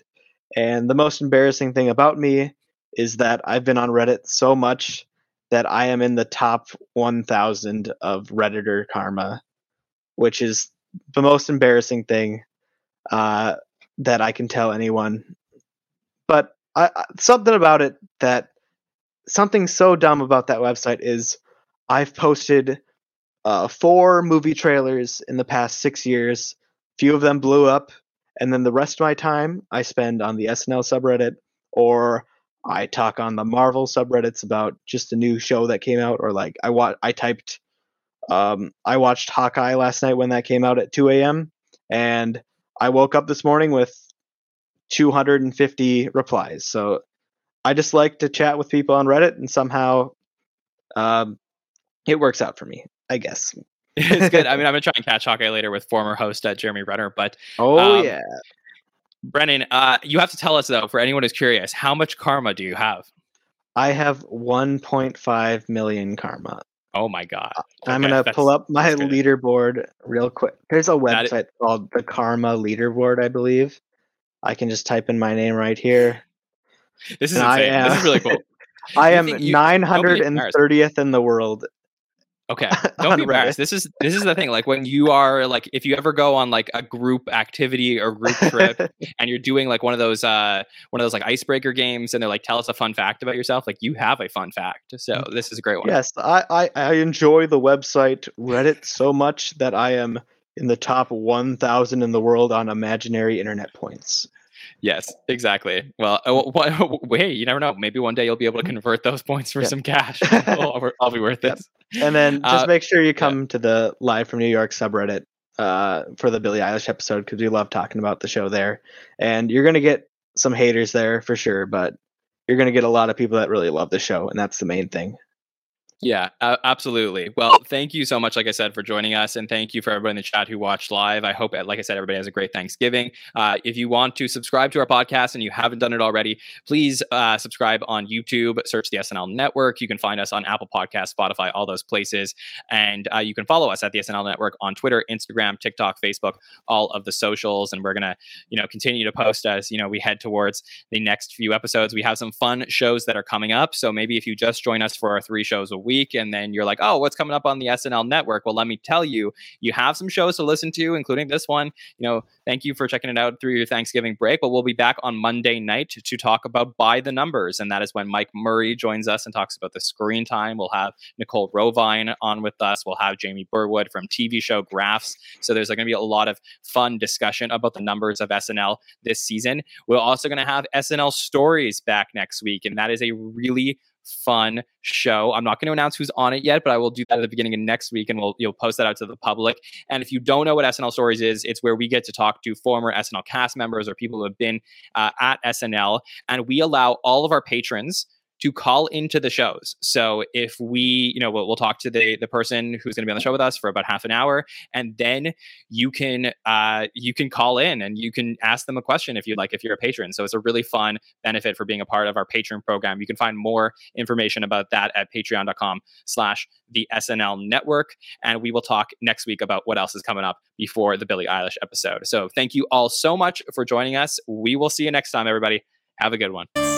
And the most embarrassing thing about me is that I've been on Reddit so much that I am in the top 1,000 of Redditor karma, which is the most embarrassing thing uh, that I can tell anyone. But I- something about it that something so dumb about that website is I've posted uh, four movie trailers in the past six years. Few of them blew up, and then the rest of my time I spend on the SNL subreddit or I talk on the Marvel subreddits about just a new show that came out, or like I wa- I typed, um, I watched Hawkeye last night when that came out at 2 a.m. and I woke up this morning with 250 replies. So I just like to chat with people on Reddit, and somehow um, it works out for me, I guess. [LAUGHS] it's good. I mean, [LAUGHS] I'm gonna try and catch Hawkeye later with former host uh, Jeremy Renner, but Oh Um, yeah, Brennan, uh, you have to tell us though, for anyone who's curious, how much karma do you have? I have 1.5 million karma. Oh my god! I'm gonna pull up my leaderboard real quick. There's a website called the Karma Leaderboard, I believe. I can just type in my name right here. This is And insane. This am- is really cool. [LAUGHS] I am don't be embarrassed. 930th in the world. Okay, [LAUGHS] don't be Reddit. embarrassed. This is this is the thing. Like when you are like, if you ever go on like a group activity or group trip, [LAUGHS] and you're doing like one of those uh one of those like icebreaker games, and they're like, tell us a fun fact about yourself. Like you have a fun fact. So this is a great one. yes, I, I, I enjoy the website Reddit so much that I am in the top 1,000 in the world on imaginary internet points. Yes, exactly. Well, uh, wh- [LAUGHS] hey, you never know. Maybe one day you'll be able to convert those points for Yeah. some cash. [LAUGHS] I'll, I'll be worth Yep. this. And then just Uh, make sure you come to the live from New York subreddit uh, for the Billie Eilish episode because we love talking about the show there. And you're gonna get some haters there for sure, but you're gonna get a lot of people that really love the show, and that's the main thing. Yeah, absolutely. Well, thank you so much, like I said, for joining us. And thank you for everybody in the chat who watched live. I hope, like I said, everybody has a great Thanksgiving. Uh, if you want to subscribe to our podcast and you haven't done it already, please uh, subscribe on YouTube, search the SNL Network. You can find us on Apple Podcasts, Spotify, all those places. And uh, you can follow us at the SNL Network on Twitter, Instagram, TikTok, Facebook, all of the socials. And we're going to, you know, continue to post as, you know, we head towards the next few episodes. We have some fun shows that are coming up. So maybe if you just join us for our three shows week and then you're like, oh, what's coming up on the SNL network? Well, let me tell you, you have some shows to listen to, including this one. You know, thank you for checking it out through your Thanksgiving break. But we'll be back on Monday night to, talk about By the Numbers. And that is when Mike Murray joins us and talks about the screen time. We'll have Nicole Rovine on with us. We'll have Jamie Burwood from TV show Graphs. So there's going to be a lot of fun discussion about the numbers of SNL this season. We're also going to have SNL Stories back next week. And that is a really fun show. I'm not going to announce who's on it yet, but I will do that at the beginning of next week and we'll you'll post that out to the public. And if you don't know what SNL Stories is, it's where we get to talk to former SNL cast members or people who have been uh, at SNL, and we allow all of our patrons to call into the shows. So if we, you know, we'll, we'll talk to the the person who's going to be on the show with us for about half an hour, and then you can uh, you can call in and you can ask them a question if you'd like if you're a patron. So it's a really fun benefit for being a part of our patron program. You can find more information about that at patreon.com/slash the SNL Network, and we will talk next week about what else is coming up before the Billie Eilish episode. So thank you all so much for joining us. We will see you next time, everybody. Have a good one.